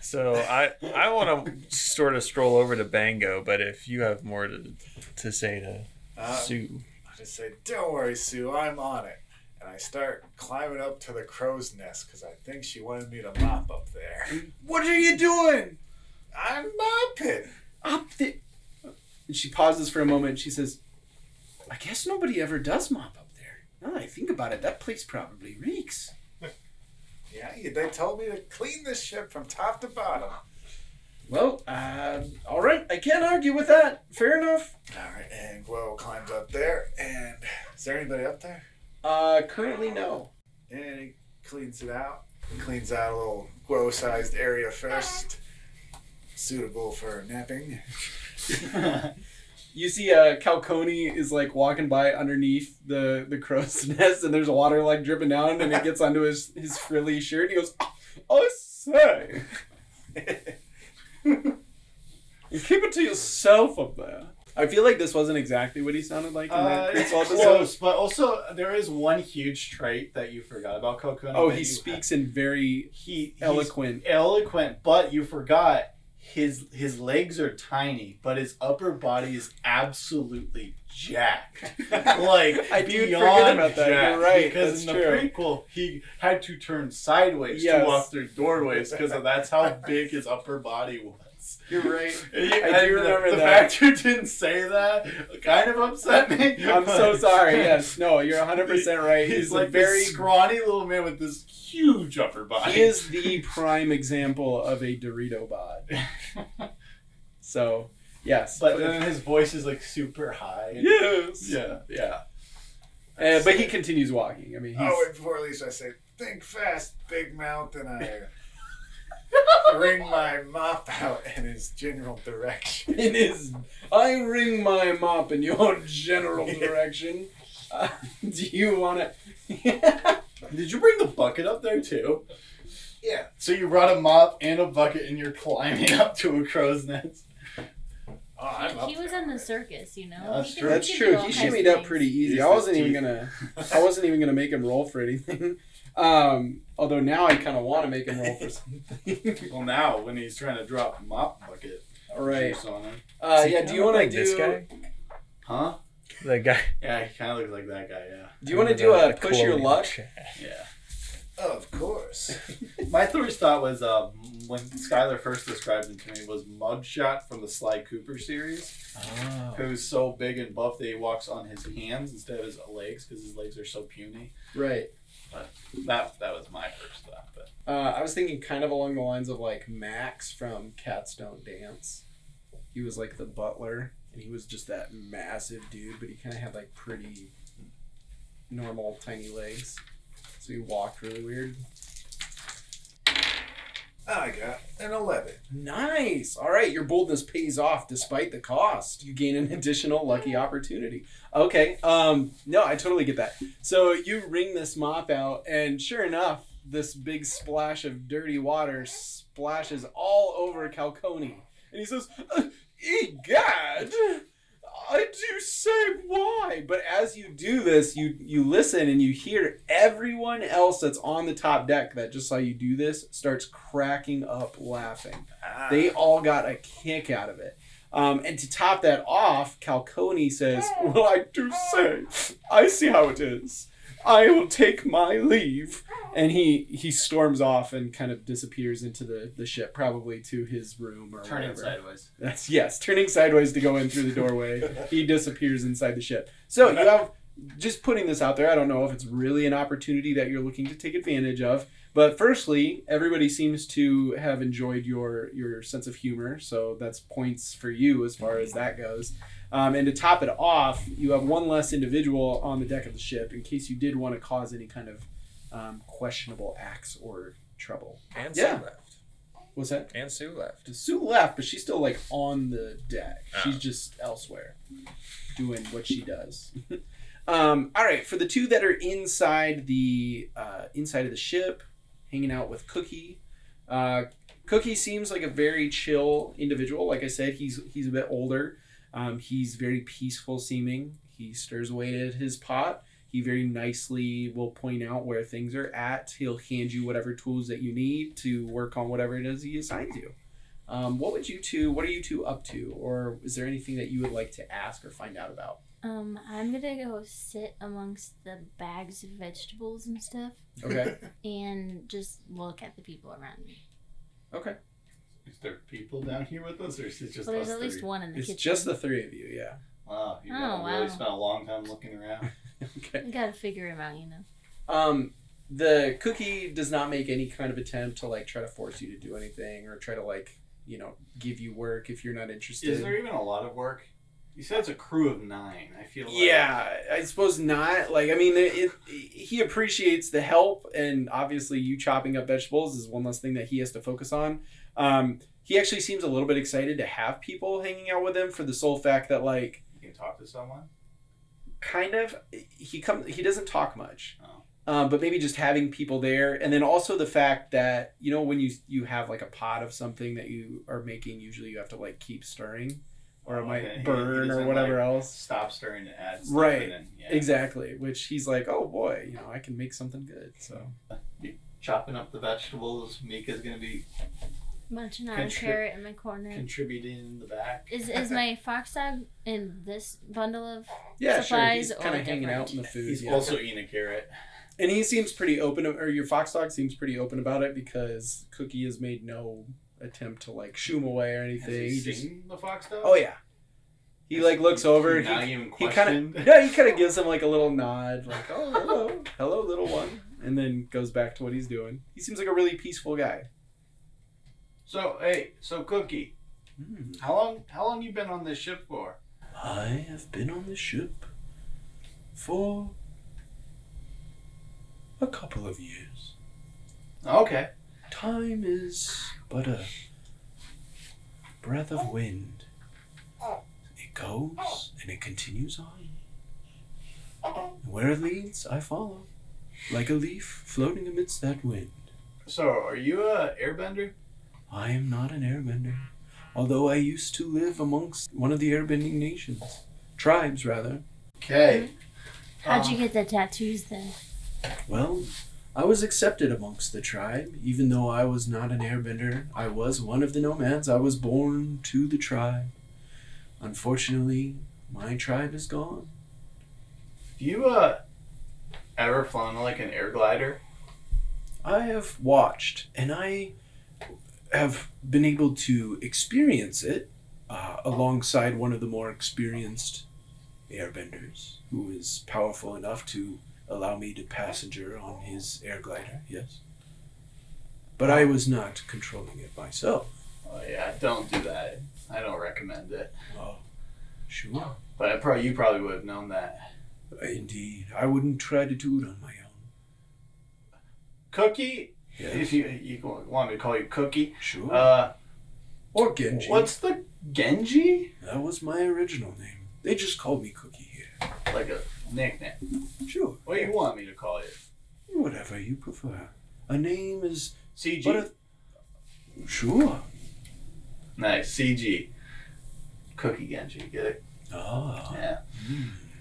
So I I want to sort of stroll over to Bango, but if you have more to to say to Uh, Sue, I just say, don't worry, Sue, I'm on it. And I start climbing up to the crow's nest because I think she wanted me to mop up there. what are you doing I'm mopping. up there. And she pauses for a moment and she says, I guess nobody ever does mop up there. Now that I think about it, that place probably reeks. Yeah, they told me to clean this ship from top to bottom. Well, uh, all right. I can't argue with that. Fair enough. All right, and Guo climbs up there. And is there anybody up there? Uh, currently, no. And he cleans it out. Cleans out a little Guo-sized area first, suitable for napping. You see, uh, Calcone is like walking by underneath the the crow's nest, and there's water like dripping down, and it gets onto his his frilly shirt. He goes, "I say, you keep it to yourself up there." I feel like this wasn't exactly what he sounded like in Uh, that it's prequel episode. close, but also there is one huge trait that you forgot about Coco. Oh, he speaks in very he he's eloquent. eloquent, but you forgot his his legs are tiny, but his upper body is absolutely jacked. like I did beyond about that. jacked, You're right. Because in the true. prequel, he had to turn sideways Yes. to walk through doorways because that's how big his upper body was. You're right. And I do the- remember the that. fact you didn't say that kind of upset me. I'm so sorry. Yes, no, you're 100 percent right. He's, He's, like a very this scrawny little man with this huge upper body. He is the prime example of a Dorito bod. So, yes. but then his voice is like super high. yes. Yeah, yeah. Uh, but he continues walking. I mean, he's, Oh, wait, before Lisa, I say, think fast, big mouth, and I wring my mop out in his general direction. in his. I ring my mop in your general direction. Uh, do you want to? Did you bring the bucket up there too? Yeah. So you brought a mop and a bucket, and you're climbing up to a crow's nest. Oh, I'm up he was there in the circus, you know. That's He true. can- That's he can true. He kinds of shimmied up pretty easy. He's I wasn't even gonna. I wasn't even gonna make him roll for anything. Um, although now I kind of want to make him roll for something. Well, now when he's trying to drop mop bucket, All right. juice on him. Uh, Does yeah. Do you want to like do? this guy? Huh? The guy. Yeah, he kind of looks like that guy. Yeah. Do you want to do a push your luck? chat. Yeah. Of course. My first thought was um, when Skylar first described him to me was Mugshot from the Sly Cooper series, Oh. who's so big and buff that he walks on his hands instead of his legs because his legs are so puny. Right. That that was my first thought. But Uh, I was thinking kind of along the lines of like Max from Cats Don't Dance. He was like the butler, and he was just that massive dude, but he kind of had like pretty normal tiny legs. So he walked really weird. I got an 11. Nice. All right, your boldness pays off despite the cost. You gain an additional lucky opportunity. Okay. Um no, I totally get that. So you wring this mop out and sure enough, this big splash of dirty water splashes all over Calconi. And he says, "Uh, "Egad, I do say why." But as you do this, you you listen and you hear everyone else that's on the top deck that just saw you do this starts cracking up laughing. Ah, They all got a kick out of it. Um, and to top that off, Calconi says, Well, I do say, I see how it is. I will take my leave. And he, he storms off and kind of disappears into the, the ship, probably to his room or Turning whatever. sideways. That's yes, turning sideways to go in through the doorway. he disappears inside the ship. So you have just putting this out there. I don't know if it's really an opportunity that you're looking to take advantage of. But firstly, everybody seems to have enjoyed your your sense of humor, so that's points for you as far as that goes. Um, and to top it off, you have one less individual on the deck of the ship in case you did want to cause any kind of um, questionable acts or trouble. And Yeah. Sue left. What's that? And Sue left. Sue left, but she's still like on the deck. She's Oh. just elsewhere, doing what she does. um, all right, for the two that are inside the uh, inside of the ship, hanging out with Cookie. Uh, Cookie seems like a very chill individual. Like I said, he's he's a bit older. Um, he's very peaceful seeming. He stirs away at his pot. He very nicely will point out where things are at. He'll hand you whatever tools that you need to work on whatever it is he assigns you. Um, what would you two? What are you two up to, or is there anything that you would like to ask or find out about? Um, I'm gonna go sit amongst the bags of vegetables and stuff Okay. and just look at the people around me. okay. Is there people down here with us, or is it just Well, there's us at least three? one in the It's kitchen. just the three of you. Yeah. Wow, you Oh, gotta really wow. spent a long time looking around. okay. I gotta figure him out, you know. Um, the cookie does not make any kind of attempt to like try to force you to do anything or try to like you know give you work if you're not interested. Is there even a lot of work? You said it's a crew of nine. I feel like Yeah, I suppose not. Like, I mean, it, it, he appreciates the help, and obviously, you chopping up vegetables is one less thing that he has to focus on. Um, he actually seems a little bit excited to have people hanging out with him for the sole fact that, like, you can talk to someone. kind of, he comes, he doesn't talk much. Oh. Um, but maybe just having people there, and then also the fact that you know when you you have like a pot of something that you are making, usually you have to like keep stirring, or it Oh, might okay. He- he burn or whatever like, else. Stop stirring to add stuff. Right. And then, yeah, Exactly, which he's like, oh boy, you know, I can make something good. So Chopping up the vegetables. Mika's gonna be Munching on a carrot in my corner. contributing in the back. Is is my fox dog in this bundle of yeah, Supplies sure, he's or kind of hanging different? out in the food. He's yeah. also eating a carrot. and he seems pretty open, or your fox dog seems pretty open about it because Cookie has made no attempt to like shoo him away or Has anything. he He just, the fox dog? oh yeah, he like looks over. He, he kind of yeah, he kind of gives him like a little nod, like oh hello, hello little one, and then goes back to what he's doing. He seems like a really peaceful guy. So hey, so Cookie, Hmm. how long how long you been on this ship for? I have been on the ship for a couple of years. Okay. Time is but a breath of wind. It goes and it continues on. And where it leads, I follow, like a leaf floating amidst that wind. So are you a airbender? I am not an airbender, although I used to live amongst one of the airbending nations. Tribes, rather. Okay. How'd you Um, get the tattoos then? Well, I was accepted amongst the tribe, even though I was not an airbender. I was one of the nomads. I was born to the tribe. Unfortunately, my tribe is gone. Have you uh ever flown like an air glider? I have watched, and I have been able to experience it uh, alongside one of the more experienced airbenders, who is powerful enough to allow me to passenger on his air glider. Yes, but I was not controlling it myself. Oh yeah, don't do that. I don't recommend it. Oh, sure. But I probably you probably would have known that. Indeed, I wouldn't try to do it on my own. Cookie, Yes. if you you want me to call you Cookie, Sure. uh, or Genji. what's the Genji? That was my original name. They just called me Cookie here. Like a nickname. Sure. What do you want me to call you? Whatever you prefer. A name is CG. but a sure. Nice, CG. Cookie Genji, get it? Ah, Yeah,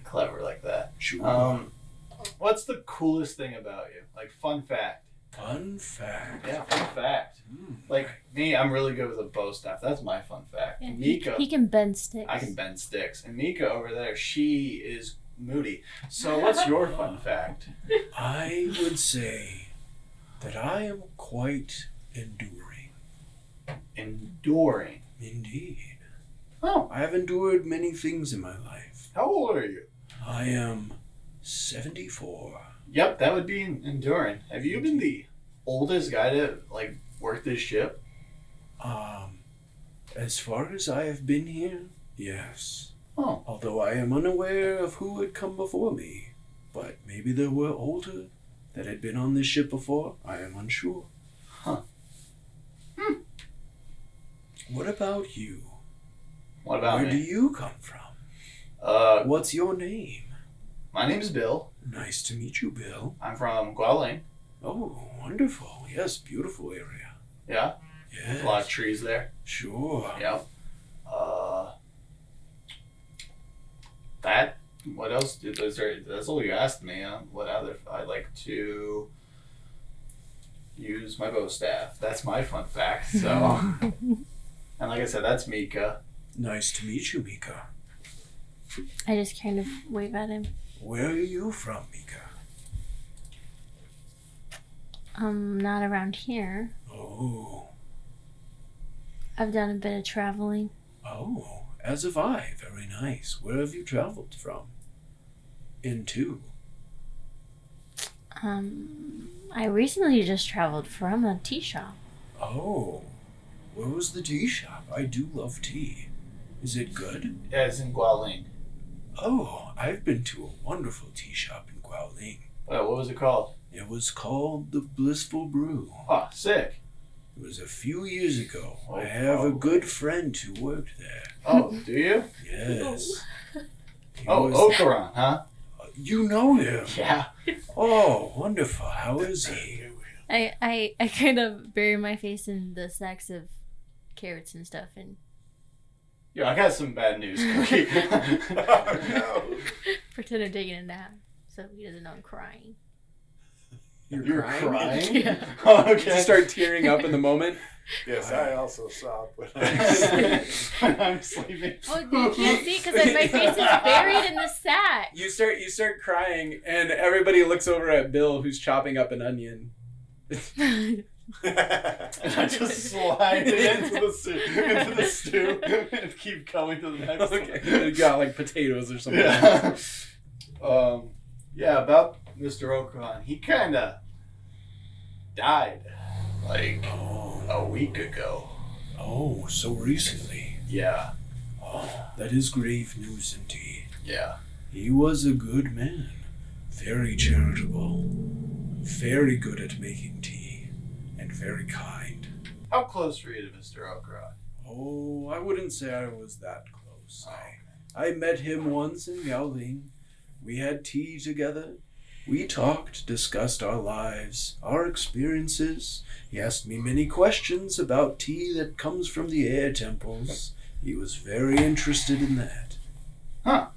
clever like that. sure. Um, what's the coolest thing about you? Like fun fact. Fun fact. Yeah, fun fact. Hmm. Like me, I'm really good with a bow staff. That's my fun fact. Yeah, he, Mika, he can bend sticks. I can bend sticks, and Mika over there, she is moody. So, what's your fun fact? I would say that I am quite enduring. Enduring. Indeed. Oh, I have endured many things in my life. how old are you? I am 74. Yep, that would be en- enduring. Have you been the oldest guy to like work this ship? Um, as far as I have been here, yes. Oh, Although I am unaware of who had come before me. But maybe there were older that had been on this ship before. I am unsure. Huh. Hmm. What about you? what about Where do you come from? Uh, What's your name? my name's Bill. Nice to meet you, Bill. I'm from Gualing. Oh, wonderful. Yes, beautiful area. Yeah, Yes. a lot of trees there. Sure. Yep. Uh, that. What else? Did, is there, that's all you asked me. Huh? What other? I like to use my bow staff. That's my fun fact. So, and like I said, that's Mika. Nice to meet you, Mika. I just kind of wave at him. Where are you from, Mika? Um, not around here. Oh, I've done a bit of traveling. oh, as have I. Very nice. Where have you traveled from? Into? Um, I recently just traveled from a tea shop. Oh, where was the tea shop? I do love tea. Is it good? Yeah, it's in Gualing. Oh, I've been to a wonderful tea shop in Gualing. What, what was it called? It was called the Blissful Brew. Oh, sick. It was a few years ago. Oh, I have a oh. good friend who worked there. Oh, do you? Yes. He Oh, was- Okuran, huh? Uh, you know him. Yeah. Oh, wonderful. How is he? I, I, I kind of bury my face in the sacks of carrots and stuff and Yeah, I got some bad news, Cookie. oh no. pretend I'm taking a nap so he doesn't know I'm crying. You're, You're crying. crying? Yeah. Oh, Did okay. you start tearing up in the moment? Yes, I also saw it. But I'm sleeping. Oh, you can't see because my face is buried in the sack. You start you start crying, and everybody looks over at Bill, who's chopping up an onion. And I just slide it into the stew, into the stew, and keep going to the next Okay, you got like potatoes or something. Yeah. um, yeah, about Mr. Okuran. He kind of died like Oh, a week ago. oh, so recently. Yeah, Oh, that is grave news indeed. yeah. He was a good man, very charitable, very good at making tea, and very kind. How close were you to Mr. Okuran? Oh, I wouldn't say I was that close. I, I met him once in Gualing. We had tea together. We talked, discussed our lives, our experiences. He asked me many questions about tea that comes from the air temples. He was very interested in that. Huh.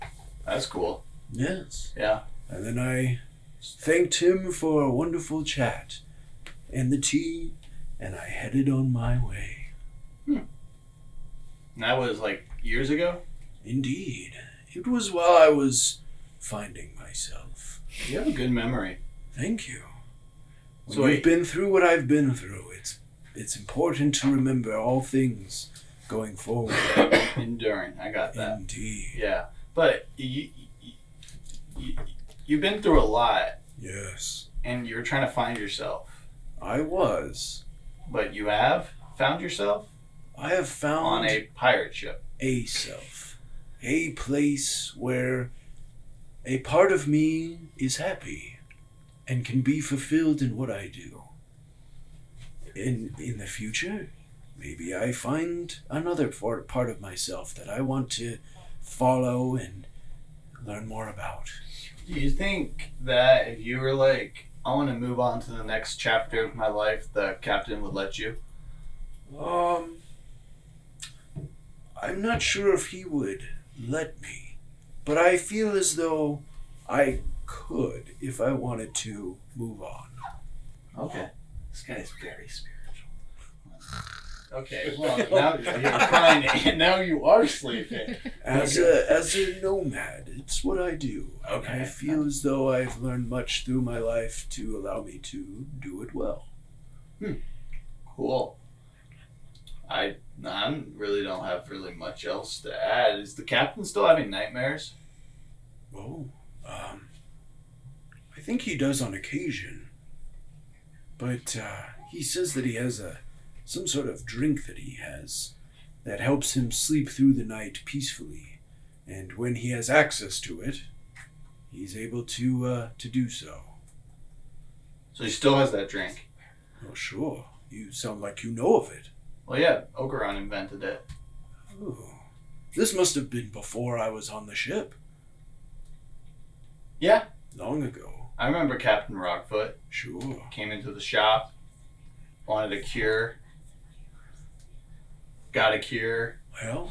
That's cool. Yes. Yeah. And then I thanked him for a wonderful chat and the tea, and I headed on my way. Hmm. And that was like years ago. Indeed. It was while I was finding myself. You have a good memory. Thank you. When So you've been through what I've been through, it's it's important to remember all things going forward. Enduring. I got that. Indeed. Yeah, but you, you, you, you've been through a lot, Yes. and you're trying to find yourself. I was. But you have found yourself I have found on a pirate ship. a self. A place where a part of me is happy and can be fulfilled in what I do. In in the future, maybe I find another part of myself that I want to follow and learn more about. Do you think that if you were like, I want to move on to the next chapter of my life, the captain would let you? Um, I'm not sure if he would let me, but I feel as though I could if I wanted to move on. Okay. This guy's very spiritual. Okay. Well, now you're trying to, now you are sleeping. As a as a nomad, it's what I do. Okay. I feel as though I've learned much through my life to allow me to do it well. Hmm. Cool. I I really don't have really much else to add. Is the captain still having nightmares? Oh, um, I think he does on occasion. But uh, he says that he has a some sort of drink that he has that helps him sleep through the night peacefully, and when he has access to it, he's able to uh, to do so. So he still has that drink. Oh, sure. You sound like you know of it. Well, yeah, Okuran invented it. Oh, this must have been before I was on the ship. Yeah. Long ago. I remember Captain Rockfoot Sure. came into the shop, wanted a cure, got a cure. Well,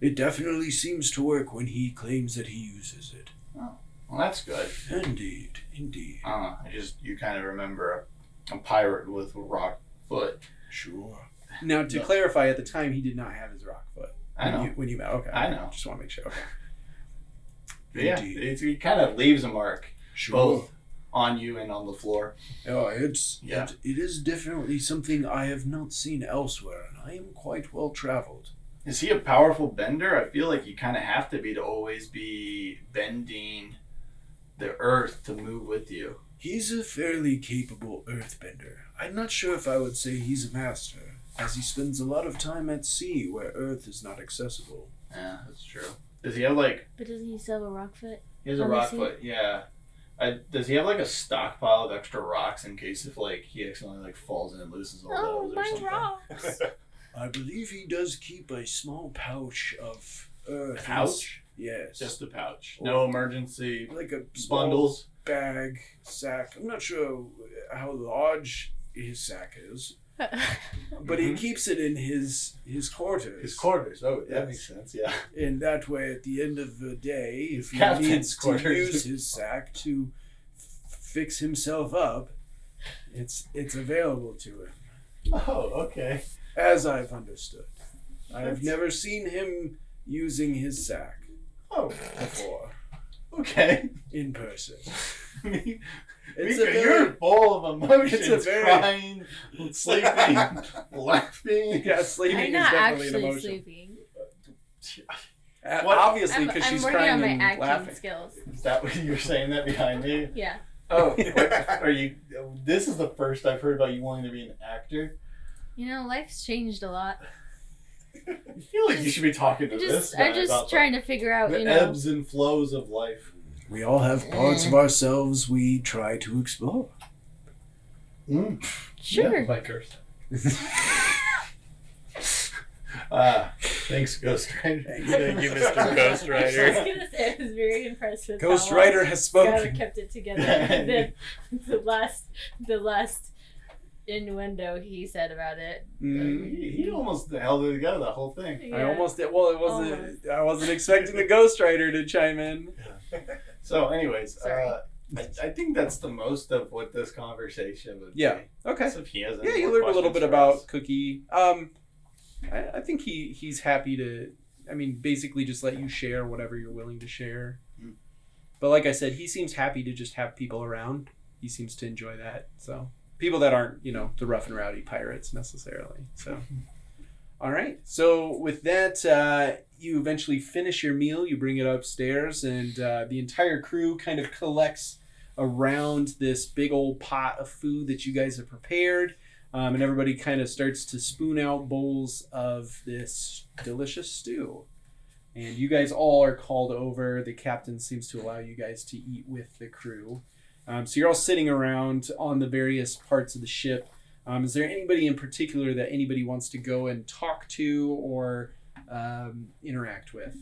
it definitely seems to work when he claims that he uses it. Oh, well, that's good. Indeed, indeed. Uh, I just you kind of remember a, a pirate with a rock foot. Sure. Now, to clarify, at the time he did not have his rock foot. I When know. you, when you met, okay. I know. Just want to make sure. Okay. Yeah, it's, it kind of leaves a mark Sure. both on you and on the floor. Oh, it's Yeah. it, it is definitely something I have not seen elsewhere, and I am quite well traveled. Is he a powerful bender? I feel like you kind of have to be to always be bending the earth to move with you. He's a fairly capable earthbender. I'm not sure if I would say he's a master, as he spends a lot of time at sea where earth is not accessible. Yeah, that's true. Does he have like But doesn't he still have a rock foot? he has a rock see. foot? Yeah. I, does he have like a stockpile of extra rocks in case if like he accidentally like falls in and loses all Oh, those or my something? rocks! I believe he does keep a small pouch of earth. Pouch? Yes. Just a pouch. No emergency like a small bundles. bag, sack. I'm not sure how large his sack is, but he Mhm. keeps it in his his quarters. His quarters. Oh, that Yes. makes sense. Yeah. And that way, at the end of the day, if he Captain's needs to use his sack to f- fix himself up, it's it's available to him, Oh, okay. as I've understood. I have never seen him using his sack Oh, before okay. in person. Mika, It's a you're full of emotions. It's a very- crying, sleeping, laughing. Yeah, sleeping I'm is not definitely an emotion. sleeping. Uh, What? Obviously, I'm, because I'm she's working crying on my and acting laughing. skills. Is that what you were saying that behind me? Yeah. Oh, what, are you? This is the first I've heard about you wanting to be an actor. You know, life's changed a lot. I feel like you should be talking to I'm this guy I'm just about trying to figure out, the, you know. ebbs and flows of life. We all have parts of ourselves we try to explore. Mm. Sure. Yeah, like Earth. Ah, thanks, Ghost Rider. Thank you, Mr. Ghost I was gonna say I was very impressed with Ghost how well Rider has Skylar spoken. kept it together. the, the last, the last innuendo he said about it. Mm. He, he almost held it together, the whole thing. I almost did. Well, it wasn't. I wasn't expecting the ghostwriter to chime in. So, anyways, uh, I, I think that's the most of what this conversation would Yeah. be. Okay. Unless If he has Yeah, you learned a little bit about us. Cookie. Um, I, I think he he's happy to. I mean, basically, just let you share whatever you're willing to share. Mm. But like I said, he seems happy to just have people around. He seems to enjoy that. So people that aren't, you know, the rough and rowdy pirates necessarily. So. All right. So with that, uh, you eventually finish your meal. You bring it upstairs, and uh, the entire crew kind of collects around this big old pot of food that you guys have prepared. Um, and everybody kind of starts to spoon out bowls of this delicious stew. and you guys all are called over. The captain seems to allow you guys to eat with the crew. Um, so you're all sitting around on the various parts of the ship. Um, is there anybody in particular that anybody wants to go and talk to or um, interact with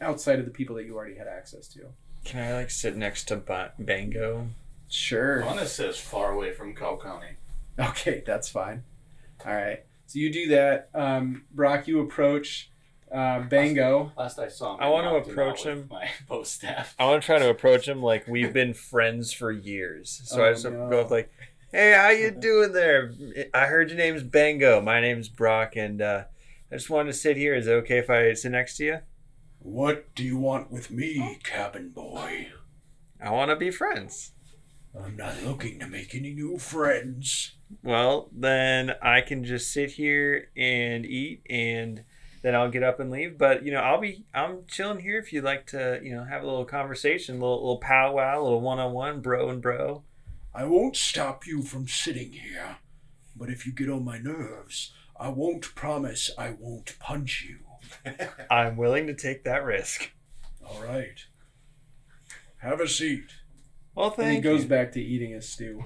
outside of the people that you already had access to? Can I like sit next to ba- Bango? Sure. I want to sit far away from Kalkani. Okay, that's fine. All right. So you do that. Um, Brock, you approach uh, Bango. Last I saw him, I wanna approach him. My bow staff. I want to try to approach him like we've been friends for years. So I Oh, just no. go up like, "Hey, how you doing there? I heard your name's Bango. My name's Brock, and uh, I just wanted to sit here. Is it okay if I sit next to you? What do you want with me, cabin boy? I want to be friends." I'm not looking to make any new friends. Well, then I can just sit here and eat, and then I'll get up and leave. But you know, I'll be I'm chilling here if you'd like to, you know, have a little conversation, a little little powwow, a little one on one, bro and bro. I won't stop you from sitting here, but if you get on my nerves, I won't promise I won't punch you. I'm willing to take that risk. All right. Have a seat. Well, And thank he goes you. back to eating his stew.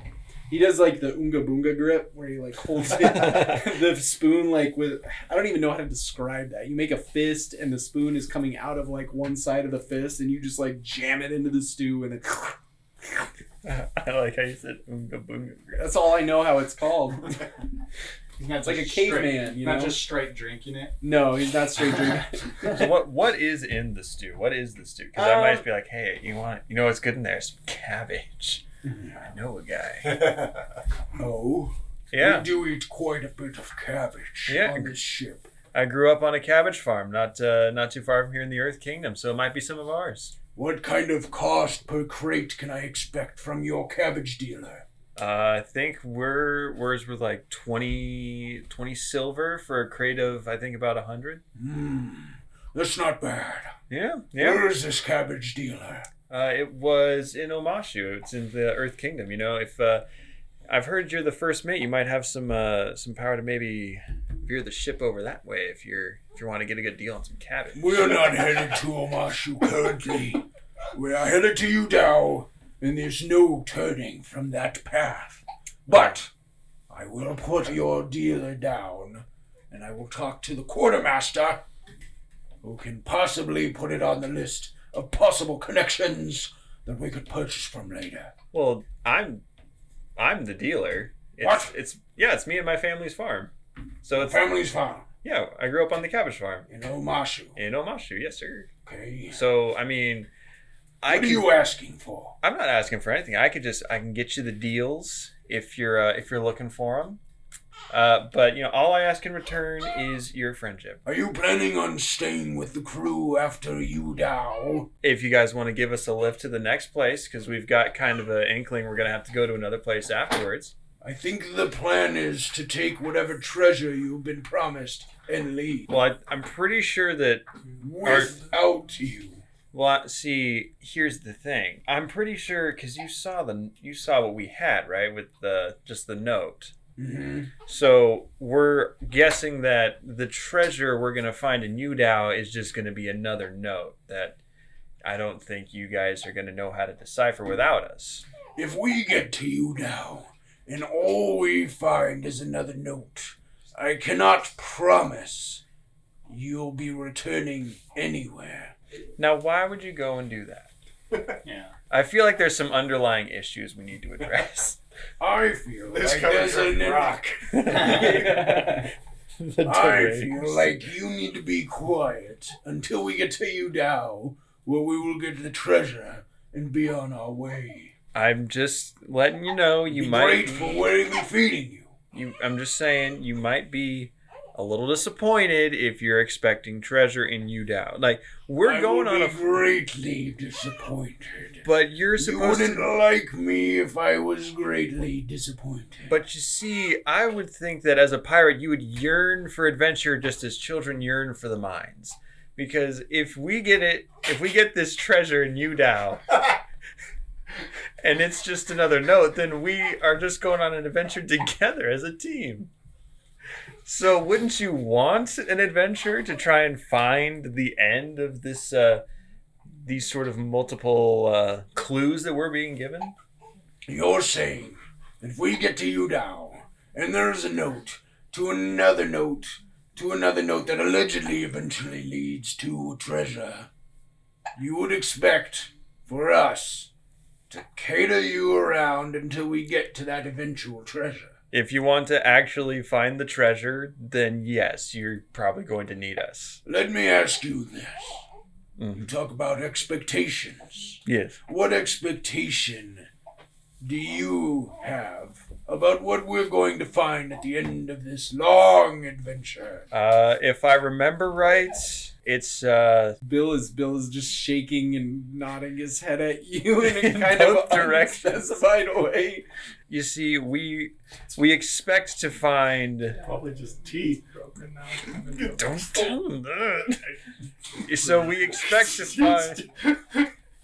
He does like the unga boonga grip where he like holds it, the spoon like with I don't even know how to describe that. You make a fist and the spoon is coming out of like one side of the fist and you just like jam it into the stew and then I like how you said unga boonga. that's all I know how it's called. He's It's like a just straight- caveman, you know. not just straight drinking it. No, he's not straight drinking. So what what is in the stew? What is the stew? Because I might Um, just be like, hey, you want you know what's good in there? Some cabbage. I know a guy. Oh, Yeah, we do eat quite a bit of cabbage Yeah. on this ship. I grew up on a cabbage farm, not uh, not too far from here in the Earth Kingdom, so it might be some of ours. What kind of cost per crate can I expect from your cabbage dealer? Uh, I think we're we're with like 20, 20 silver for a crate of I think about a hundred. Hmm, that's not bad. Yeah, yeah. Where is this cabbage dealer? Uh, it was in Omashu. It's in the Earth Kingdom. You know, if uh, I've heard you're the first mate, you might have some uh, some power to maybe veer the ship over that way if you're if you want to get a good deal on some cabbage. We're not headed to Omashu currently. We are headed to Yudao, and there's no turning from that path. But I will put your dealer down, and I will talk to the quartermaster, who can possibly put it on the list of possible connections that we could purchase from later. Well, I'm I'm the dealer. It's, What? It's yeah, it's me and my family's farm. So it's family's farm yeah. I grew up on the cabbage farm in Omashu. in Omashu. Yes, sir. Okay. So I mean, I What are can, you asking for? I'm not asking for anything. I could just I can get you the deals if you're uh, if you're looking for them. Uh, but you know, all I ask in return is your friendship. Are you planning on staying with the crew after Yudao? If you guys want to give us a lift to the next place, because we've got kind of an inkling we're gonna have to go to another place afterwards. I think the plan is to take whatever treasure you've been promised and leave Well, I, I'm pretty sure that without you. Well, see, here's the thing. I'm pretty sure because you saw the you saw what we had right with the just the note. Hmm So we're guessing that the treasure we're gonna find in Yudao is just gonna be another note that I don't think you guys are gonna know how to decipher without us. If we get to Yudao and all we find is another note, I cannot promise you'll be returning anywhere. Now, why would you go and do that? Yeah. I feel like there's some underlying issues we need to address. I feel This like comes there's from an Brock. I feel like you need to be quiet until we get to Yudao, where we will get the treasure and be on our way. I'm just letting you know you might be might grateful be- where we feeding you. you I'm just saying you might be a little disappointed if you're expecting treasure in Yudao. Like we're I going on be a greatly disappointed. but you're You wouldn't to like me if I was greatly disappointed. but you see, I would think that as a pirate you would yearn for adventure just as children yearn for the mines. Because if we get it if we get this treasure in Yudao and it's just another note, then we are just going on an adventure together as a team. So, wouldn't you want an adventure to try and find the end of this, uh, these sort of multiple uh, clues that we're being given? You're saying if we get to you now, and there's a note to another note to another note that allegedly eventually leads to treasure, you would expect for us to cater you around until we get to that eventual treasure. If you want to actually find the treasure, then yes, you're probably going to need us. Let me ask you this. Mhm. You talk about expectations. Yes. What expectation do you have about what we're going to find at the end of this long adventure? Uh, if I remember right, it's uh, Bill is Bill is just shaking and nodding his head at you in a In kind both of directions. unspecified way. you see, we we expect to find. Probably just teeth broken now. Don't tell them that. So we expect to find.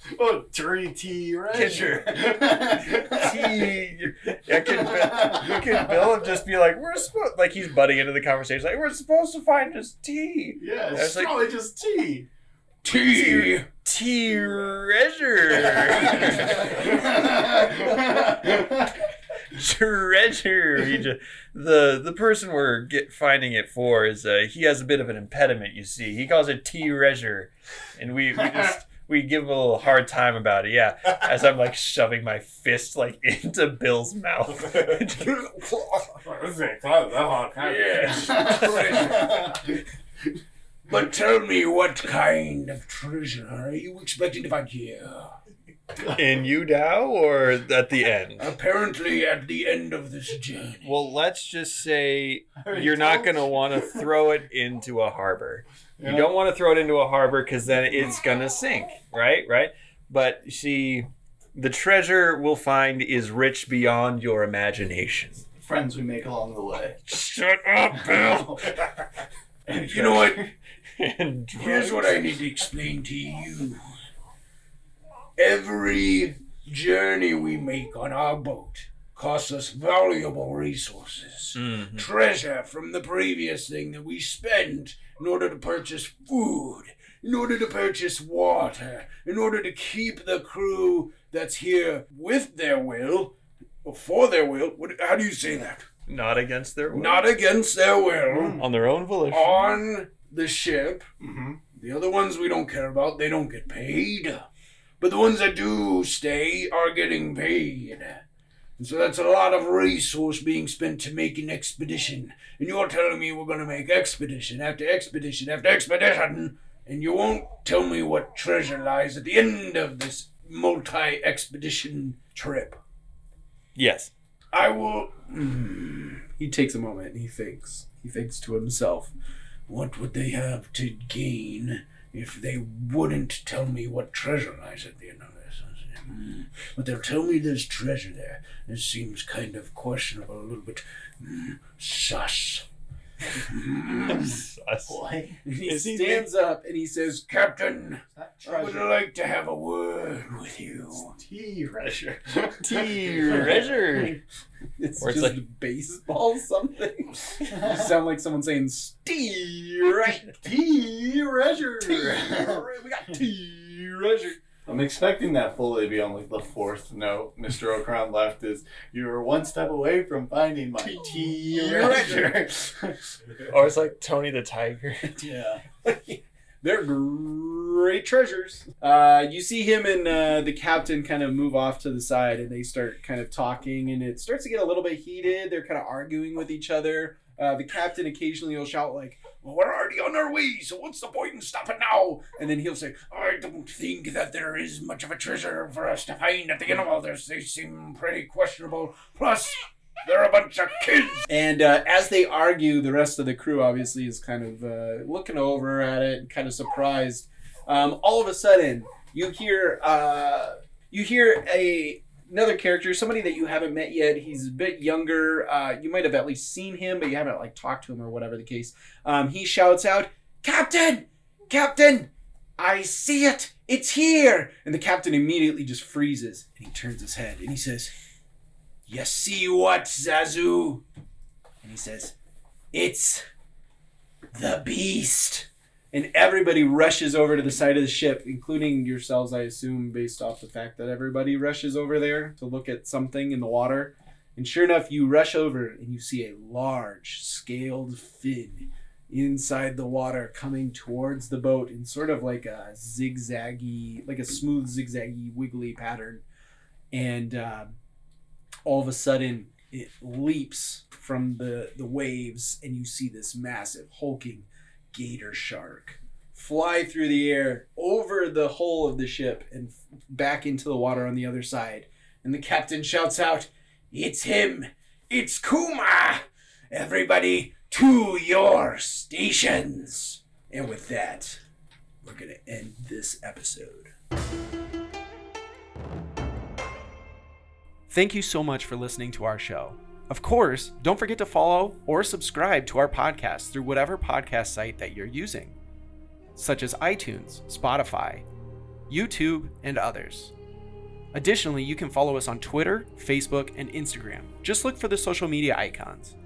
oh, dirty T Treasure. T. Yeah, can, Bill- can Bill just be like, we're supposed like he's butting into the conversation, like we're supposed to find just tea. Yeah, It's it's like- probably just tea. T. Treasure. treasure. He just, the the person we're get finding it for is uh, he has a bit of an impediment. You see, he calls it T treasure, and we, we just we give him a little hard time about it. Yeah, as I'm like shoving my fist like into Bill's mouth. But tell me, what kind of treasure are you expecting to find here? In Yudao or at the end? Apparently, at the end of this journey. Well, let's just say you're not going to want to throw it into a harbor. You don't want to throw it into a harbor because then it's going to sink, right? Right? But you see, the treasure we'll find is rich beyond your imagination. Friends we make along the way. Shut up, Bill! You know what? And Here's what I need to explain to you. Every journey we make on our boat costs us valuable resources. Mhm. Treasure from the previous thing that we spent in order to purchase food, in order to purchase water, in order to keep the crew that's here with their will, or for their will. What, how do you say that? Not against their will. Not against their will. on their own volition. On the ship. Mm-hmm. The other ones we don't care about, they don't get paid. But the ones that do stay are getting paid. And so that's a lot of resource being spent to make an expedition. And you're telling me we're going to make expedition after expedition after expedition, and you won't tell me what treasure lies at the end of this multi expedition trip. Yes. I will. Hmm. He takes a moment and he thinks. He thinks to himself. What would they have to gain if they wouldn't tell me what treasure lies at the end of this? But they'll tell me there's treasure there. It seems kind of questionable, a little bit hmm, sus. Sus. Boy. And he Is he stands up and he says, Captain, I would like to have a word with you. Tea treasure. T treasure. It's Or it's just like- baseball something. you sound like someone saying Steve right. Tea treasure. we got T treasure. I'm expecting that fully to be on like the fourth note. Mr. Okuran left is you were one step away from finding my tea treasure. Or it's like Tony the Tiger. yeah. They're great treasures. Uh, you see him and uh, the captain kind of move off to the side, and they start kind of talking, and it starts to get a little bit heated. They're kind of arguing with each other. Uh, the captain occasionally will shout like, Well, we're already on our way, so what's the point in stopping now? and then he'll say, I don't think that there is much of a treasure for us to find at the end of all this. They seem pretty questionable. Plus, they're a bunch of kids. And uh, as they argue, the rest of the crew obviously is kind of uh, looking over at it and kind of surprised. Um, all of a sudden, you hear uh, you hear a another character, somebody that you haven't met yet. He's a bit younger. Uh, you might have at least seen him, but you haven't like talked to him or whatever the case. Um, he shouts out, "Captain, Captain, I see it! It's here!" And the captain immediately just freezes and he turns his head and he says. You see what, Zazu? And he says, It's the beast. And everybody rushes over to the side of the ship, including yourselves, I assume, based off the fact that everybody rushes over there to look at something in the water. And sure enough, you rush over and you see a large scaled fin inside the water coming towards the boat in sort of like a zigzaggy, like a smooth, zigzaggy, wiggly pattern. And uh, all of a sudden, it leaps from the, the waves, and you see this massive, hulking gator shark fly through the air over the hull of the ship and back into the water on the other side. And the captain shouts out, It's him! It's Kuma! Everybody to your stations! And with that, we're going to end this episode. Thank you so much for listening to our show. Of course, don't forget to follow or subscribe to our podcast through whatever podcast site that you're using, such as iTunes, Spotify, YouTube, and others. Additionally, you can follow us on Twitter, Facebook, and Instagram. Just look for the social media icons.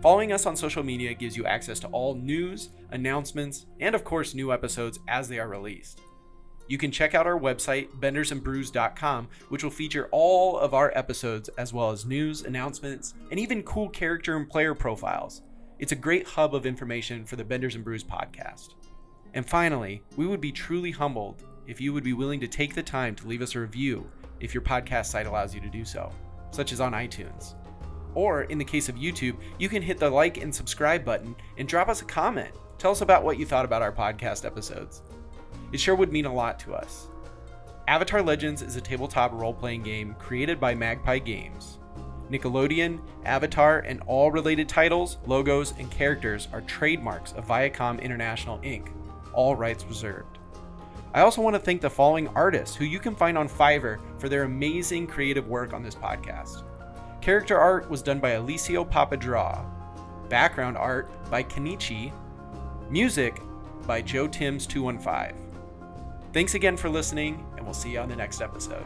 Following us on social media gives you access to all news, announcements, and of course, new episodes as they are released. You can check out our website, bendersandbrews.com, which will feature all of our episodes as well as news, announcements, and even cool character and player profiles. It's a great hub of information for the Benders and Brews podcast. And finally, we would be truly humbled if you would be willing to take the time to leave us a review if your podcast site allows you to do so, such as on iTunes. Or in the case of YouTube, you can hit the like and subscribe button and drop us a comment. Tell us about what you thought about our podcast episodes. It sure would mean a lot to us. Avatar Legends is a tabletop role playing game created by Magpie Games. Nickelodeon, Avatar, and all related titles, logos, and characters are trademarks of Viacom International Inc., all rights reserved. I also want to thank the following artists who you can find on Fiverr for their amazing creative work on this podcast. Character art was done by Alessio Papadraw, background art by Kenichi, music by Joe Timms 215. Thanks again for listening, and we'll see you on the next episode.